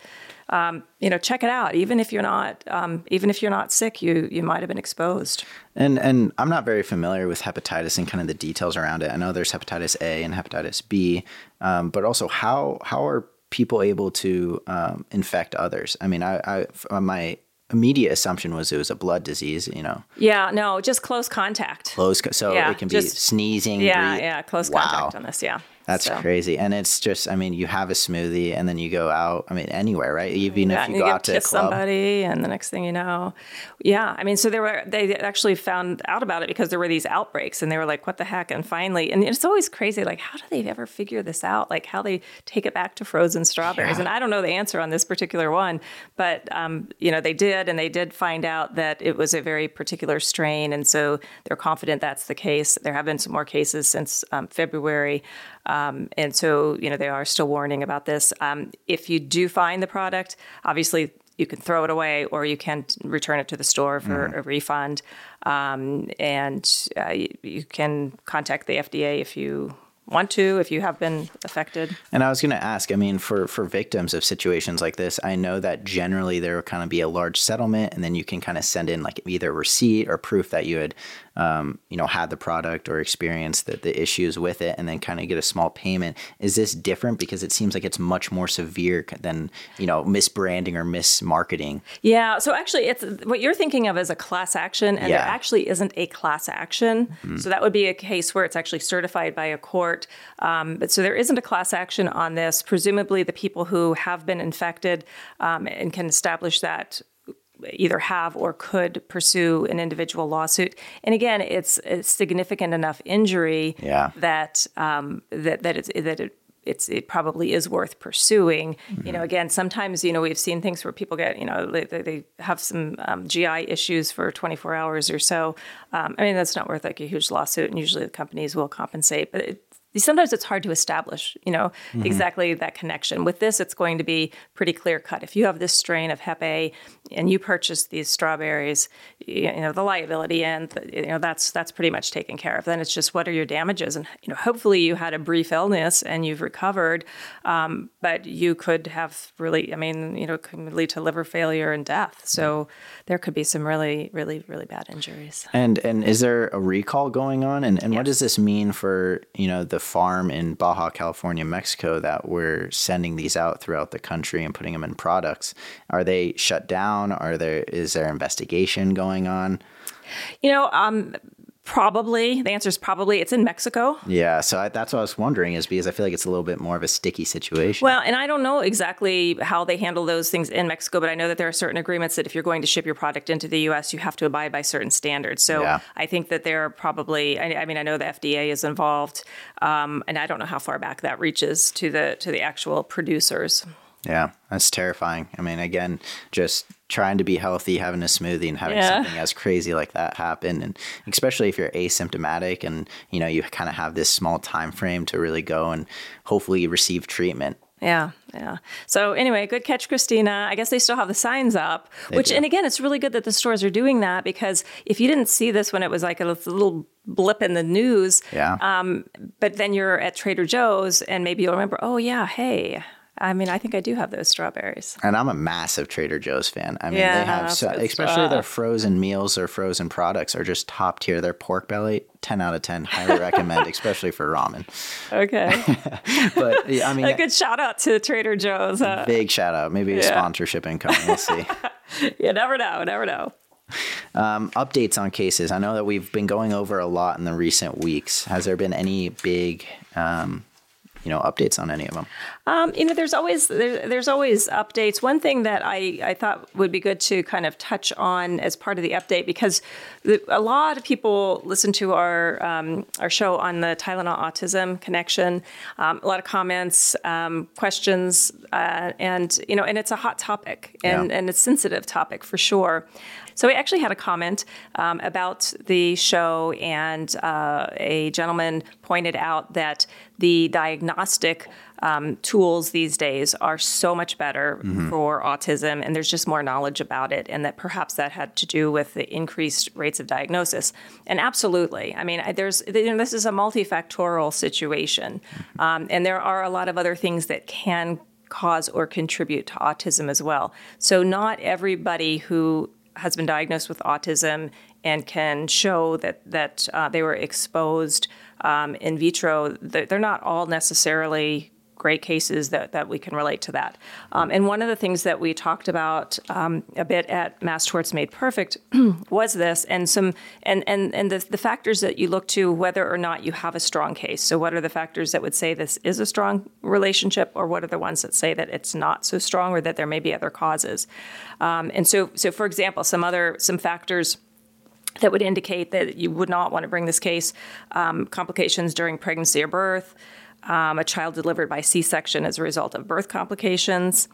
um, you know, check it out. Even if you're not, um, even if you're not sick, you you might have been exposed. And and I'm not very familiar with hepatitis and kind of the details around it. I know there's hepatitis A and hepatitis B, um, but also how how are people able to um, infect others? I mean, I, I f- my immediate assumption was it was a blood disease. You know, Yeah, no, just close contact. close. So Yeah, it can be just- sneezing. Yeah, breathe- yeah, close Wow. contact on this. Yeah, That's So- crazy. And it's just, I mean, you have a smoothie and then you go out, I mean, anywhere, right? Even Yeah, if and you go out to kiss somebody, and the next thing you know, yeah. I mean, so there were they actually found out about it because there were these outbreaks, and they were like, "What the heck?" And finally, and it's always crazy, like how do they ever figure this out? Like how they take it back to frozen strawberries? Yeah. And I don't know the answer on this particular one, but um, you know they did, and they did find out that it was a very particular strain, and so they're confident that's the case. There have been some more cases since um, February. Um, and so, you know, they are still warning about this. Um, if you do find the product, obviously you can throw it away or you can return it to the store for a refund. Um, and uh, you, you can contact the FDA if you want to, if you have been affected. And I was going to ask, I mean, for, for victims of situations like this, I know that generally there will kind of be a large settlement and then you can kind of send in like either receipt or proof that you had, um, you know, had the product or experienced the, the issues with it and then kind of get a small payment. Is this different? Because it seems like it's much more severe than, you know, misbranding or mismarketing. Yeah. So actually, it's what you're thinking of as a class action, and Yeah. there actually isn't a class action. So that would be a case where it's actually certified by a court. Um, but so there isn't a class action on this. Presumably, the people who have been infected um, and can establish that either have or could pursue an individual lawsuit. And again, it's a significant enough injury Yeah. that um, that that it's that it it's it probably is worth pursuing. You know, again, sometimes you know we've seen things where people get you know they, they they have some um, GI issues for 24 hours or so. Um, I mean, that's not worth like a huge lawsuit, and usually the companies will compensate, but. It, Sometimes it's hard to establish, you know, exactly that connection. With this, it's going to be pretty clear cut. If you have this strain of Hep A and you purchase these strawberries, you know, the liability end, you know, that's that's pretty much taken care of. Then it's just what are your damages, and you know, hopefully you had a brief illness and you've recovered, um, but you could have really, I mean, you know, it could lead to liver failure and death. So there could be some really, really, really bad injuries. And and is there a recall going on? And and what does this mean for you know the farm in Baja California, Mexico that we're sending these out throughout the country and putting them in products? Are they shut down? Are there is there investigation going on? You know, um, probably the answer is probably it's in Mexico. Yeah, so I, that's what I was wondering is because I feel like it's a little bit more of a sticky situation. Well, and I don't know exactly how they handle those things in Mexico, but I know that there are certain agreements that if you're going to ship your product into the U.S., you have to abide by certain standards. So Yeah. I think that there are probably. I, I mean, I know the FDA is involved, um, and I don't know how far back that reaches to the to the actual producers. Yeah, that's terrifying. I mean, again, just trying to be healthy, having a smoothie, and having Yeah. something as crazy like that happen, and especially if you're asymptomatic and you know you kind of have this small time frame to really go and hopefully receive treatment. Yeah, yeah. So anyway, good catch, Christina. I guess they still have the signs up, which, do. and again, it's really good that the stores are doing that because if you didn't see this when it was like a little blip in the news, Yeah, Um, but then you're at Trader Joe's and maybe you'll remember, oh yeah, hey, I mean, I think I do have those strawberries. and I'm a massive Trader Joe's fan. I mean, Yeah, they have so, especially their frozen meals or frozen products are just top tier. Their pork belly, ten out of ten, highly recommend, especially for ramen. Okay. But yeah, I mean, a good shout out to Trader Joe's. Uh, big shout out, maybe a Yeah. sponsorship incoming. We'll see. you never know, never know. updates on cases. I know that we've been going over a lot in the recent weeks. Has there been any big, um, you know, updates on any of them? Um, you know, there's always there, there's always updates. One thing that I, I thought would be good to kind of touch on as part of the update because the, a lot of people listen to our um, our show on the Tylenol autism connection. Um, a lot of comments, um, questions, uh, and you know, and it's a hot topic and Yeah. and a sensitive topic for sure. So we actually had a comment um, about the show, and uh, a gentleman pointed out that the diagnostic um, tools these days are so much better mm-hmm. for autism, and there's just more knowledge about it, and that perhaps that had to do with the increased rates of diagnosis. And absolutely, I mean, there's you know, this is a multifactorial situation, mm-hmm. um, and there are a lot of other things that can cause or contribute to autism as well. So not everybody who has been diagnosed with autism and can show that that uh, they were exposed um, in vitro, they're not all necessarily great cases that, that we can relate to that. Um, and one of the things that we talked about um, a bit at Mass Torts Made Perfect was this, and some and and and the, the factors that you look to whether or not you have a strong case. So, what are the factors that would say this is a strong relationship, or what are the ones that say that it's not so strong, or that there may be other causes? Um, and so, so for example, some other some factors that would indicate that you would not want to bring this case um, complications during pregnancy or birth um, a child delivered by C section as a result of birth complications,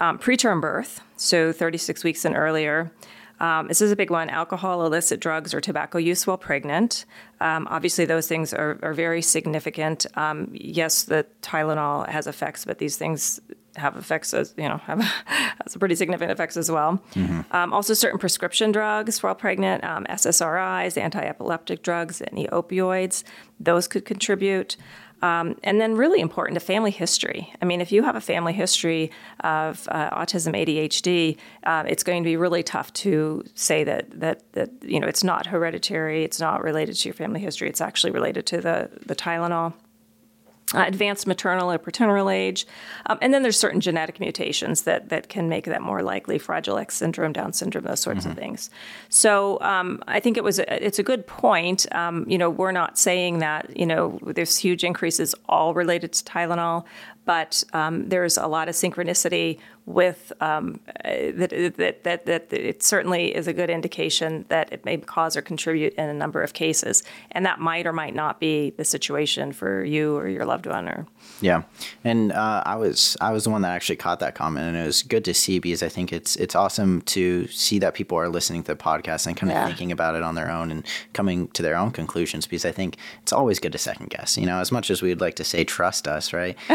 um, preterm birth, so 36 weeks and earlier. Um, this is a big one alcohol, illicit drugs, or tobacco use while pregnant. Um, obviously, those things are, are very significant. Um, yes, the Tylenol has effects, but these things have effects as you know have has pretty significant effects as well. Mm-hmm. Um, also, certain prescription drugs while pregnant, um, SSRIs, anti-epileptic drugs, any opioids, those could contribute. Um, and then, really important, a family history. I mean, if you have a family history of uh, autism, ADHD, uh, it's going to be really tough to say that that that you know it's not hereditary, it's not related to your family history. It's actually related to the the Tylenol advanced maternal or paternal age. Um, and then there's certain genetic mutations that, that can make that more likely, Fragile X syndrome, Down syndrome, those sorts mm-hmm. of things. So um, I think it was a, it's a good point. Um, you know, we're not saying that, you know, there's huge increases all related to Tylenol, but um, there's a lot of synchronicity with um, that, that, that, that it certainly is a good indication that it may cause or contribute in a number of cases. And that might or might not be the situation for you or your loved one or yeah, and uh, I was I was the one that actually caught that comment, and it was good to see because I think it's it's awesome to see that people are listening to the podcast and kind of yeah. thinking about it on their own and coming to their own conclusions. Because I think it's always good to second guess. You know, as much as we'd like to say trust us, right?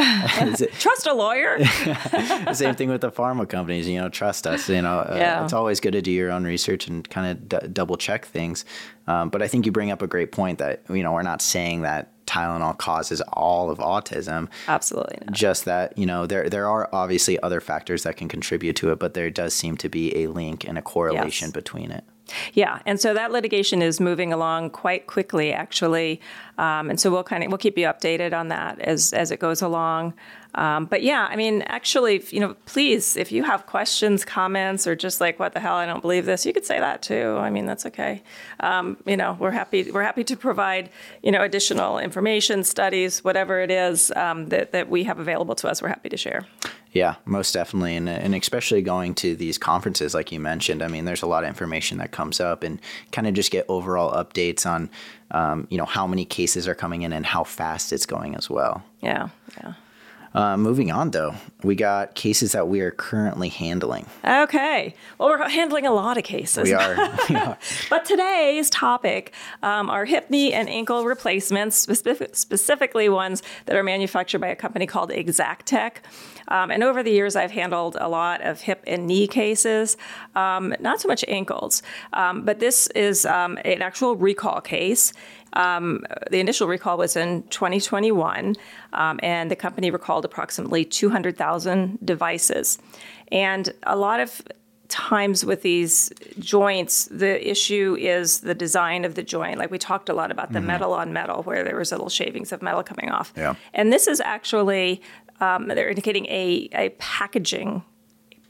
trust a lawyer. Same thing with the pharma companies. You know, trust us. You know, uh, it's always good to do your own research and kind of d- double check things. Um, but I think you bring up a great point that you know we're not saying that Tylenol causes all of autism. Absolutely not. Just that, you know, there there are obviously other factors that can contribute to it, but there does seem to be a link and a correlation yes. between it. Yeah, and so that litigation is moving along quite quickly, actually, um, and so we'll kind of we'll keep you updated on that as as it goes along. Um, but yeah, I mean, actually, you know, please, if you have questions, comments, or just like, what the hell, I don't believe this, you could say that too. I mean, that's okay. Um, you know, we're happy we're happy to provide you know additional information, studies, whatever it is um, that that we have available to us. We're happy to share. Yeah, most definitely, and and especially going to these conferences, like you mentioned. I mean, there's a lot of information that comes up, and kind of just get overall updates on, um, you know, how many cases are coming in and how fast it's going as well. Yeah, yeah. Uh, moving on, though, we got cases that we are currently handling. Okay. Well, we're handling a lot of cases. We are. we are. but today's topic um, are hip, knee, and ankle replacements, specific, specifically ones that are manufactured by a company called Exactech. Um, and over the years, I've handled a lot of hip and knee cases, um, not so much ankles. Um, but this is um, an actual recall case. Um, the initial recall was in 2021, um, and the company recalled approximately 200,000 devices. And a lot of times with these joints, the issue is the design of the joint. Like we talked a lot about the mm-hmm. metal on metal, where there was little shavings of metal coming off. Yeah. And this is actually um, they're indicating a, a packaging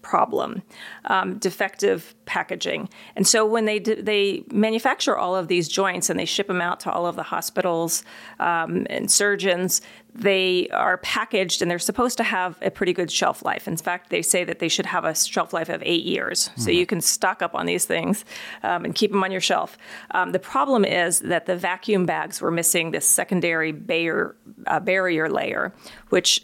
problem, um, defective packaging. And so when they d- they manufacture all of these joints and they ship them out to all of the hospitals um, and surgeons, they are packaged and they're supposed to have a pretty good shelf life. In fact, they say that they should have a shelf life of eight years. Mm. So you can stock up on these things um, and keep them on your shelf. Um, the problem is that the vacuum bags were missing this secondary barrier, uh, barrier layer, which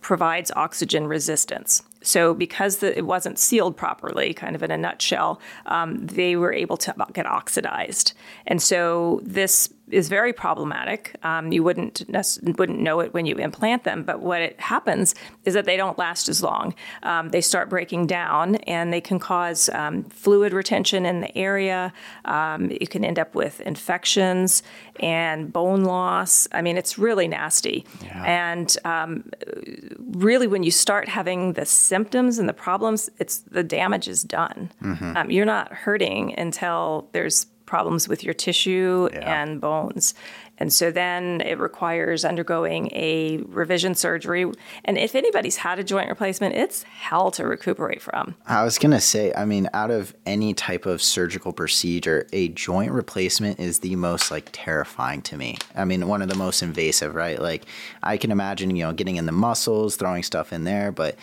provides oxygen resistance. So because the, it wasn't sealed properly, kind of in a nutshell, um, they were able to get oxidized. And so this is very problematic. Um, you wouldn't wouldn't know it when you implant them, but what it happens is that they don't last as long. Um, they start breaking down, and they can cause um, fluid retention in the area. Um, you can end up with infections and bone loss. I mean, it's really nasty. Yeah. And um, really, when you start having the symptoms and the problems, it's the damage is done. Mm-hmm. Um, you're not hurting until there's problems with your tissue yeah. and bones. And so then it requires undergoing a revision surgery. And if anybody's had a joint replacement, it's hell to recuperate from. I was going to say, I mean, out of any type of surgical procedure, a joint replacement is the most like terrifying to me. I mean, one of the most invasive, right? Like I can imagine, you know, getting in the muscles, throwing stuff in there, but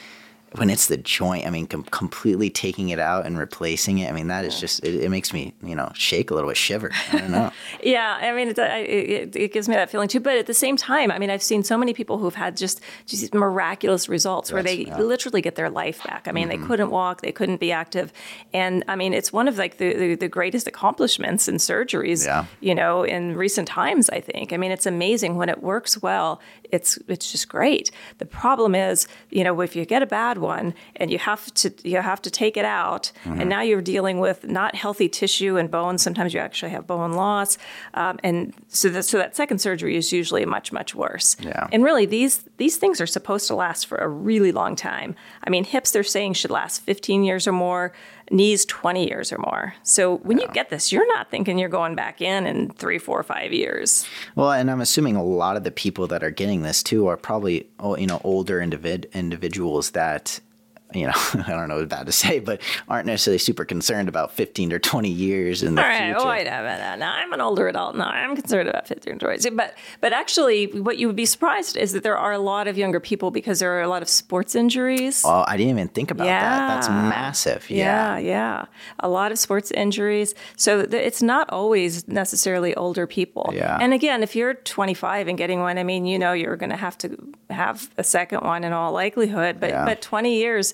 when it's the joint, I mean, com- completely taking it out and replacing it. I mean, that is just it, it makes me, you know, shake a little bit, shiver. I don't know. yeah, I mean, it, it, it, gives me that feeling too. But at the same time, I mean, I've seen so many people who've had just just miraculous results where they yeah. literally get their life back. I mean, mm-hmm. they couldn't walk, they couldn't be active, and I mean, it's one of like the the, the greatest accomplishments in surgeries. Yeah. You know, in recent times, I think. I mean, it's amazing when it works well. It's it's just great. The problem is, you know, if you get a bad one and you have to you have to take it out. Mm-hmm. and now you're dealing with not healthy tissue and bones. Sometimes you actually have bone loss. Um, and so that, so that second surgery is usually much much worse. Yeah. and really these these things are supposed to last for a really long time. I mean hips they're saying should last 15 years or more knees 20 years or more. So when yeah. you get this, you're not thinking you're going back in in three, four, five years. Well, and I'm assuming a lot of the people that are getting this too are probably oh, you know older individ- individuals that you know, I don't know what bad to say, but aren't necessarily super concerned about 15 or 20 years in the All right, future. wait a minute. Now, I'm an older adult. Now, I'm concerned about 15 or 20. But, but actually, what you would be surprised is that there are a lot of younger people because there are a lot of sports injuries. Oh, I didn't even think about yeah. that. That's massive. Yeah. yeah, yeah. A lot of sports injuries. So it's not always necessarily older people. Yeah. And again, if you're 25 and getting one, I mean, you know, you're going to have to have a second one in all likelihood. But, yeah. but 20 years,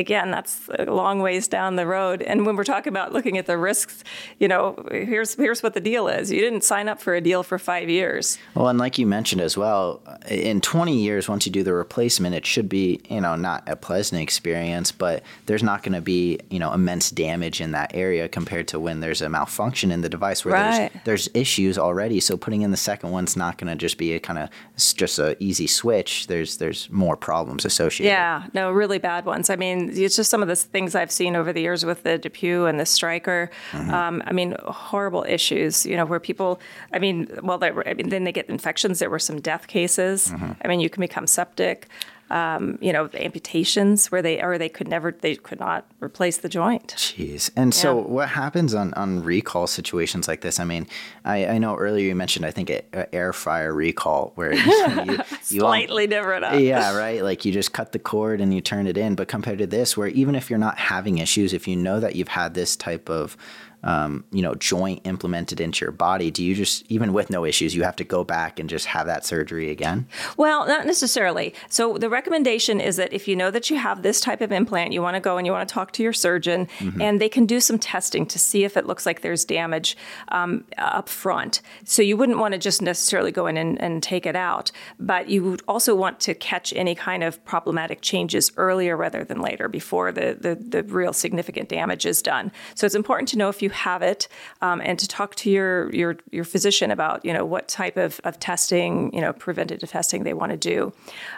again, that's a long ways down the road. And when we're talking about looking at the risks, you know, here's here's what the deal is. You didn't sign up for a deal for five years. Well, and like you mentioned as well, in 20 years, once you do the replacement, it should be, you know, not a pleasant experience, but there's not going to be, you know, immense damage in that area compared to when there's a malfunction in the device where right. there's there's issues already. So putting in the second one's not going to just be a kind of just a easy switch. There's there's more problems associated. Yeah, no, really bad ones. I mean it's just some of the things I've seen over the years with the DePuy and the Stryker. Mm-hmm. Um, I mean, horrible issues. You know, where people. I mean, well, I mean, then they get infections. There were some death cases. Mm-hmm. I mean, you can become septic um, you know, amputations where they or they could never they could not replace the joint. Jeez. And yeah. so what happens on on recall situations like this? I mean, I, I know earlier you mentioned I think an air fryer recall where you, you, you slightly different. Huh? Yeah, right. Like you just cut the cord and you turn it in. But compared to this, where even if you're not having issues, if you know that you've had this type of um, you know, joint implemented into your body, do you just, even with no issues, you have to go back and just have that surgery again? Well, not necessarily. So the recommendation is that if you know that you have this type of implant, you want to go and you want to talk to your surgeon, mm-hmm. and they can do some testing to see if it looks like there's damage um, up front. So you wouldn't want to just necessarily go in and, and take it out, but you would also want to catch any kind of problematic changes earlier rather than later before the, the, the real significant damage is done. So it's important to know if you you have it, um, and to talk to your your your physician about you know what type of, of testing, you know, preventative testing they want to do.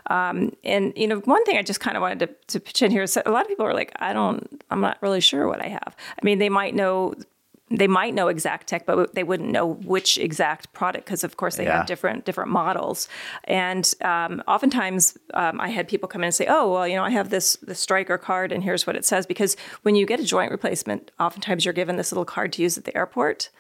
Um, and you know, one thing I just kind of wanted to, to pitch in here is a lot of people are like, I don't, I'm not really sure what I have. I mean, they might know they might know Exactech, but they wouldn't know which exact product because, of course, they yeah. have different different models. And um, oftentimes, um, I had people come in and say, "Oh, well, you know, I have this the Stryker card, and here's what it says." Because when you get a joint replacement, oftentimes you're given this little card to use at the airport.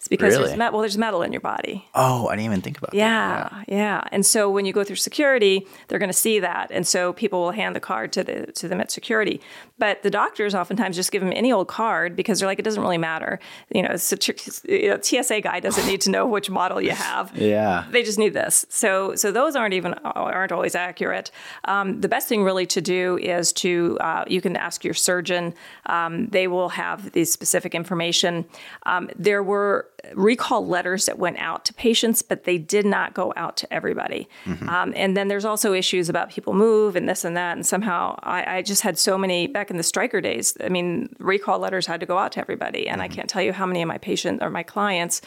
It's because Really? there's metal. Well, there's metal in your body. Oh, I didn't even think about Yeah, that. yeah. Yeah. And so when you go through security, they're going to see that, and so people will hand the card to the to them at security. But the doctors oftentimes just give them any old card because they're like, it doesn't really matter. You know, a tr- you know, TSA guy doesn't need to know which model you have. Yeah. They just need this. So so those aren't even aren't always accurate. Um, the best thing really to do is to uh, you can ask your surgeon. Um, they will have the specific information. Um, there were recall letters that went out to patients, but they did not go out to everybody. Um, and then there's also issues about people move and this and that. And somehow I, I just had so many back in the Stryker days. I mean, recall letters had to go out to everybody, and I can't tell you how many of my patients or my clients,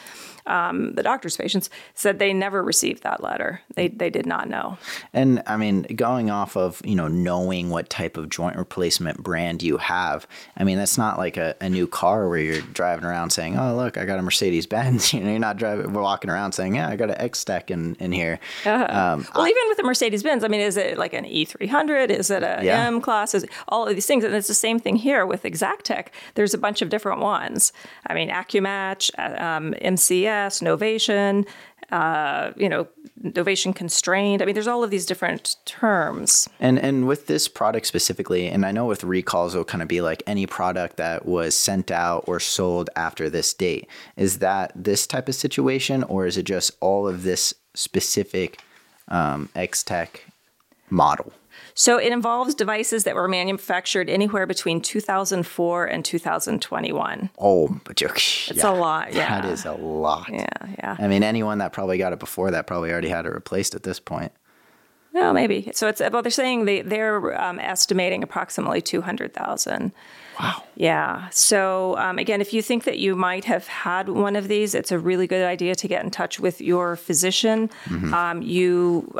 um, the doctor's patients, said they never received that letter. They they did not know. And I mean, going off of, you know, knowing what type of joint replacement brand you have, I mean, that's not like a, a new car where you're driving around saying, oh, look, I got a Mercedes Benz. You know, you're not driving, we're walking around saying, yeah, I got an X Tech in, in here. Um, Well, even with the Mercedes Benz, I mean, is it like an E300? Is it a Yeah. M class? Is all of these things? And it's the same thing here with Exactech. There's a bunch of different ones. I mean, AccuMatch, uh, um, MCS, Novation, uh, you know, Novation Constrained. I mean, there's all of these different terms. And and with this product specifically, and I know with recalls it'll kind of be like any product that was sent out or sold after this date. Is that this type of situation, or is it just all of this specific um, X Tech model? So it involves devices that were manufactured anywhere between 2004 and 2021. Oh, but you're, It's a lot, yeah. that is a lot. Yeah, yeah. I mean, anyone that probably got it before that probably already had it replaced at this point. No, maybe. So it's well, they're saying they they're um, estimating approximately two hundred thousand. Wow. Yeah. So um, again, if you think that you might have had one of these, it's a really good idea to get in touch with your physician. Um, you.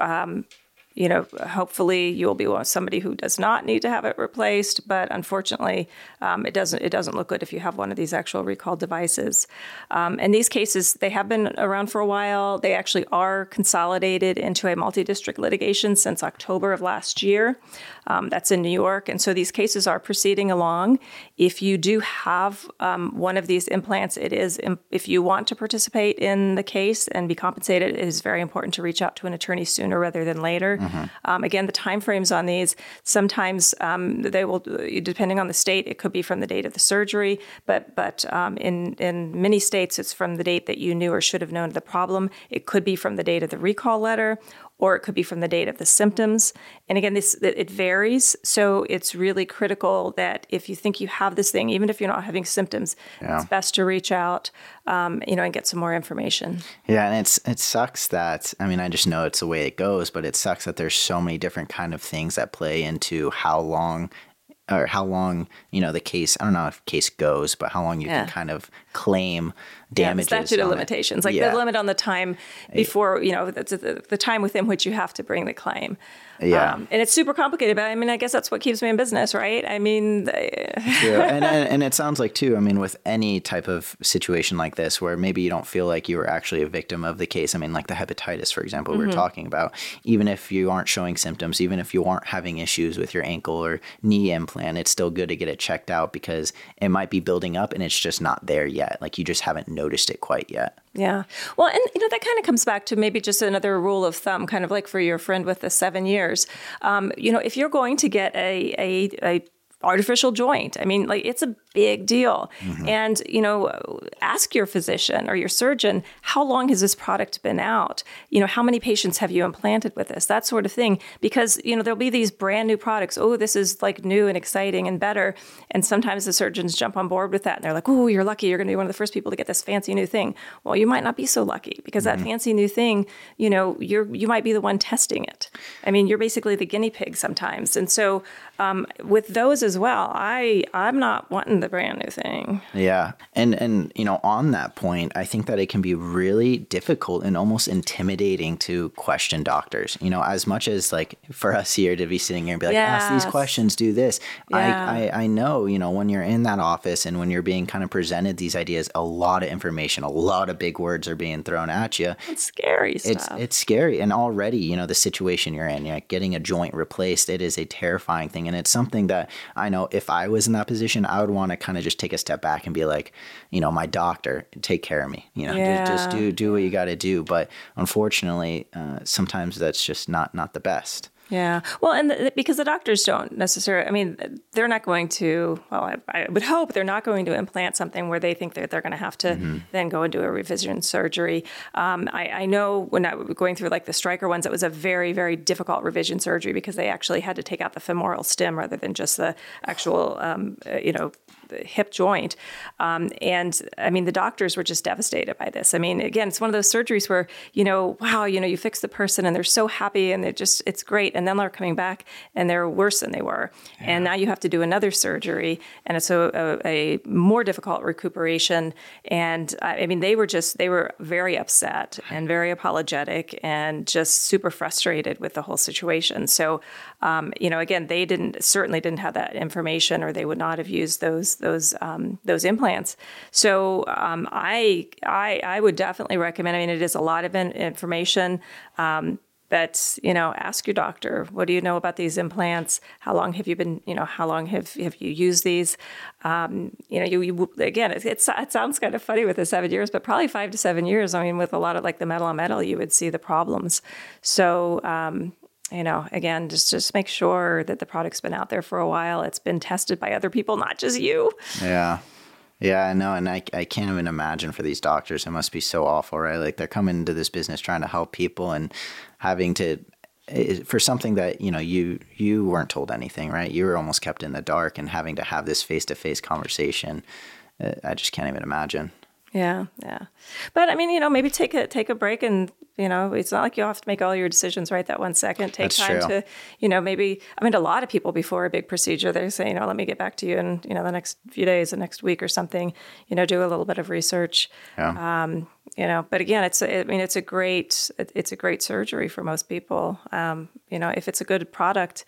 You know, hopefully you will be somebody who does not need to have it replaced. But unfortunately, um, it doesn't. It doesn't look good if you have one of these actual recall devices. Um, and these cases, they have been around for a while. They actually are consolidated into a multi-district litigation since October of last year. Um, that's in New York, and so these cases are proceeding along. If you do have um, one of these implants, it is if you want to participate in the case and be compensated, it is very important to reach out to an attorney sooner rather than later. Um, again, the timeframes on these sometimes um, they will, depending on the state, it could be from the date of the surgery, but but um, in in many states, it's from the date that you knew or should have known the problem. It could be from the date of the recall letter, or it could be from the date of the symptoms. And again, this it varies, so it's really critical that if you think you have this thing, even if you're not having symptoms, Yeah. it's best to reach out, um, you know, and get some more information. Yeah, and it's it sucks that I mean I just know it's the way it goes, but it sucks that there's so many different kind of things that play into how long or how long you know the case I don't know if case goes, but how long you Yeah. can kind of claim Yeah, damages. statute of on it. limitations, like Yeah. the limit on the time before, you know, the, the, the time within which you have to bring the claim. Yeah. Um, and it's super complicated, but I mean, I guess that's what keeps me in business, right? I mean, and, and and it sounds like too. I mean, with any type of situation like this, where maybe you don't feel like you were actually a victim of the case. I mean, like the hepatitis, for example, we were talking about. Even if you aren't showing symptoms, even if you aren't having issues with your ankle or knee implant, it's still good to get it checked out because it might be building up and it's just not there yet. Like you just haven't noticed it quite yet. Yeah. Well, and you know that kind of comes back to maybe just another rule of thumb, kind of like for your friend with the seven years. Um, you know, if you're going to get a a, a artificial joint, I mean, like it's a big deal. And you know, ask your physician or your surgeon how long has this product been out. You know, how many patients have you implanted with this? That sort of thing. Because you know there'll be these brand new products. Oh, this is like new and exciting and better. And sometimes the surgeons jump on board with that, and they're like, "Oh, you're lucky. You're going to be one of the first people to get this fancy new thing." Well, you might not be so lucky because that fancy new thing, you know, you're you might be the one testing it. I mean, you're basically the guinea pig sometimes. And so um, with those as well, I I'm not wanting the brand new thing. Yeah. And and you know, on that point, I think that it can be really difficult and almost intimidating to question doctors. You know, as much as like for us here to be sitting here and be like, ask these questions, do this. Yeah. I, I I know, you know, when you're in that office and when you're being kind of presented these ideas, a lot of information, a lot of big words are being thrown at you. It's scary stuff. it's it's scary, and already you know the situation you're in. You know, getting a joint replaced, it is a terrifying thing, and it's something that I know if I was in that position, I would want to kind of just take a step back and be like, you know, my doctor, take care of me. You know, Yeah. just, just do do what you got to do. But unfortunately, uh, sometimes that's just not not the best. Yeah. Well, and the, because the doctors don't necessarily, I mean, they're not going to, well, I, I would hope they're not going to implant something where they think that they're going to have to then go and do a revision surgery. Um, I, I know when I was going through like the Stryker ones, it was a very, very difficult revision surgery because they actually had to take out the femoral stem rather than just the actual, um, you know, the hip joint. Um, and I mean, the doctors were just devastated by this. I mean, again, it's one of those surgeries where, you know, wow, you know, you fix the person and they're so happy and it just, it's great. And then they're coming back and they're worse than they were. And now you have to do another surgery and it's a, a, a more difficult recuperation. And I I mean, they were just, they were very upset and very apologetic and just super frustrated with the whole situation. So, um, you know, again, they didn't, certainly didn't have that information or they would not have used those, those, um, those implants. So um, I, I, I would definitely recommend, I mean, it is a lot of in- information. Um, but you know, ask your doctor. What do you know about these implants? How long have you been? You know, how long have have you used these? Um, you know, you, you again, it, it's, it sounds kind of funny with the seven years, but probably five to seven years. I mean, with a lot of like the metal on metal, you would see the problems. So. Um, you know, again, just just make sure that the product's been out there for a while. It's been tested by other people, not just you. Yeah. Yeah, I know. And I, I can't even imagine for these doctors. It must be so awful, right? Like they're coming into this business trying to help people and having to, for something that, you know, you, you weren't told anything, right? You were almost kept in the dark and having to have this face to face conversation. I just can't even imagine. Yeah, yeah. But I mean, you know, maybe take a take a break and you know, it's not like you have to make all your decisions right that one second. Take That's time true. to, you know, maybe I mean a lot of people before a big procedure, they say, you know, let me get back to you in, you know, the next few days, the next week or something, you know, do a little bit of research. Yeah. You know, but again, it's a- I mean, it's a great it's a great surgery for most people. Um, you know, if it's a good product,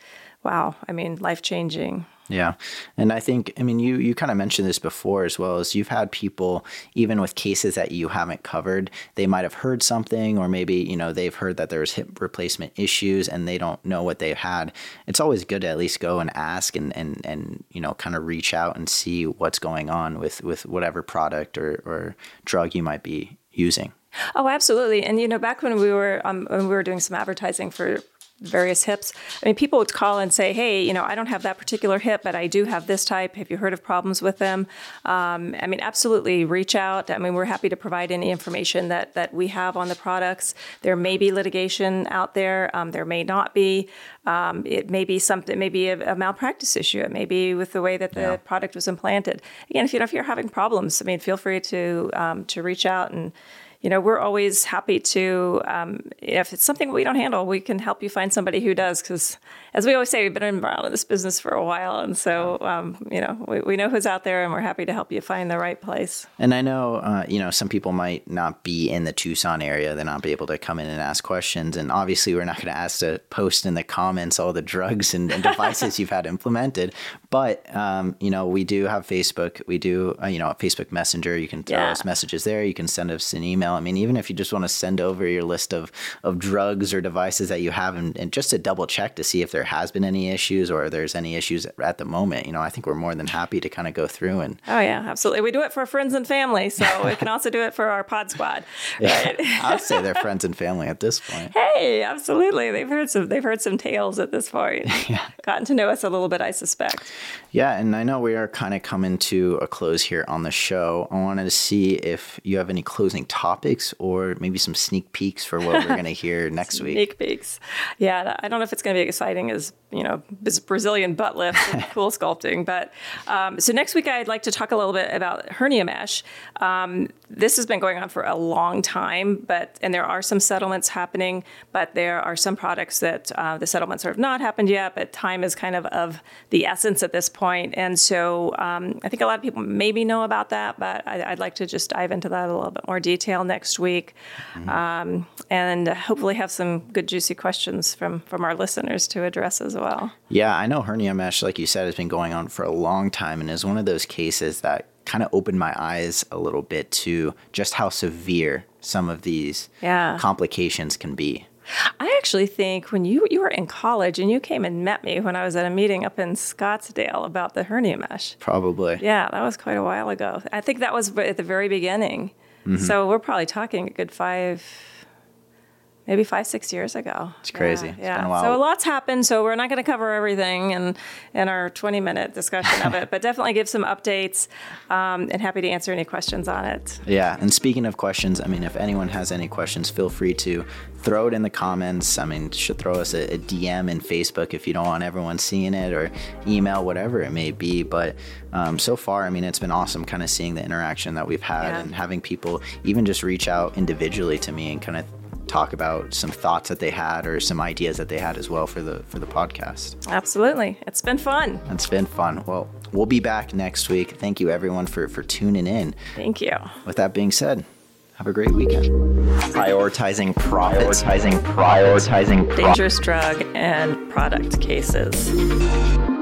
wow, I mean, life changing. Yeah. And I think, I mean, you, you kind of mentioned this before as well as you've had people, even with cases that you haven't covered, they might have heard something, or maybe, you know, they've heard that there's hip replacement issues and they don't know what they've had. It's always good to at least go and ask and, and, and, you know, kind of reach out and see what's going on with, with whatever product or, or drug you might be using. Oh, absolutely. And you know, back when we were um, when we were doing some advertising for various hips, I mean, people would call and say, "Hey, you know, I don't have that particular hip, but I do have this type. Have you heard of problems with them?" Um, I mean, absolutely, reach out. I mean, we're happy to provide any information that that we have on the products. There may be litigation out there. Um, there may not be. Um, it may be something, maybe a, a malpractice issue. It may be with the way that the Yeah. product was implanted. Again, if you know if you're having problems, I mean, feel free to um, to reach out and you know we're always happy to um, if it's something we don't handle we can help you find somebody who does because as we always say we've been around in this business for a while and so um, you know we, we know who's out there and we're happy to help you find the right place And I know, uh, you know, some people might not be in the Tucson area. They're not be able to come in and ask questions. And obviously, we're not going to ask to post in the comments all the drugs and, and devices you've had implemented. But, um, you know, we do have Facebook. We do, uh, you know, Facebook Messenger. You can throw Yeah. us messages there. You can send us an email. I mean, even if you just want to send over your list of, of drugs or devices that you have and, and just to double check to see if there has been any issues or there's any issues at the moment, you know, I think we're more than happy to kind of go through and oh yeah absolutely we do it for friends and family so we can also do it for our pod squad right I'd say they're friends and family at this point. hey absolutely they've heard some they've heard some tales at this point yeah. gotten to know us a little bit i suspect Yeah, and I know we are kind of coming to a close here on the show. I wanted to see if you have any closing topics or maybe some sneak peeks for what we're going to hear next week. Sneak peeks. Yeah, I don't know if it's going to be exciting as you know this Brazilian butt lift and cool sculpting, but um, so next week I'd like to talk a little bit about hernia mesh. Um, this has been going on for a long time, but and there are some settlements happening, but there are some products that uh, the settlements have not happened yet, but time is kind of of the essence at this point, and so um, I think a lot of people maybe know about that, but I, I'd like to just dive into that a little bit more detail next week. Um, and hopefully have some good juicy questions from from our listeners to address as well. Yeah, I know hernia mesh, like you said, has been going on for a long time and is one of those cases that kind of opened my eyes a little bit to just how severe some of these Yeah. complications can be. I actually think when you you were in college and you came and met me when I was at a meeting up in Scottsdale about the hernia mesh. Probably. Yeah, that was quite a while ago. I think that was at the very beginning. Mm-hmm. So we're probably talking a good five maybe five, six years ago. It's crazy. Yeah. It's yeah. So a lot's happened. So we're not going to cover everything in, in our 20 minute discussion of it, but definitely give some updates um, and happy to answer any questions on it. Yeah. And speaking of questions, I mean, if anyone has any questions, feel free to throw it in the comments. I mean, should throw us a, a DM in Facebook if you don't want everyone seeing it or email, whatever it may be. But um, so far, I mean, it's been awesome kind of seeing the interaction that we've had yeah. and having people even just reach out individually to me and kind of talk about some thoughts that they had or some ideas that they had as well for the for the podcast. Absolutely. It's been fun. It's been fun. Well, we'll be back next week. Thank you everyone for for tuning in. Thank you. With that being said, have a great weekend. Prioritizing profits. Prioritizing prioritizing dangerous drug and product cases.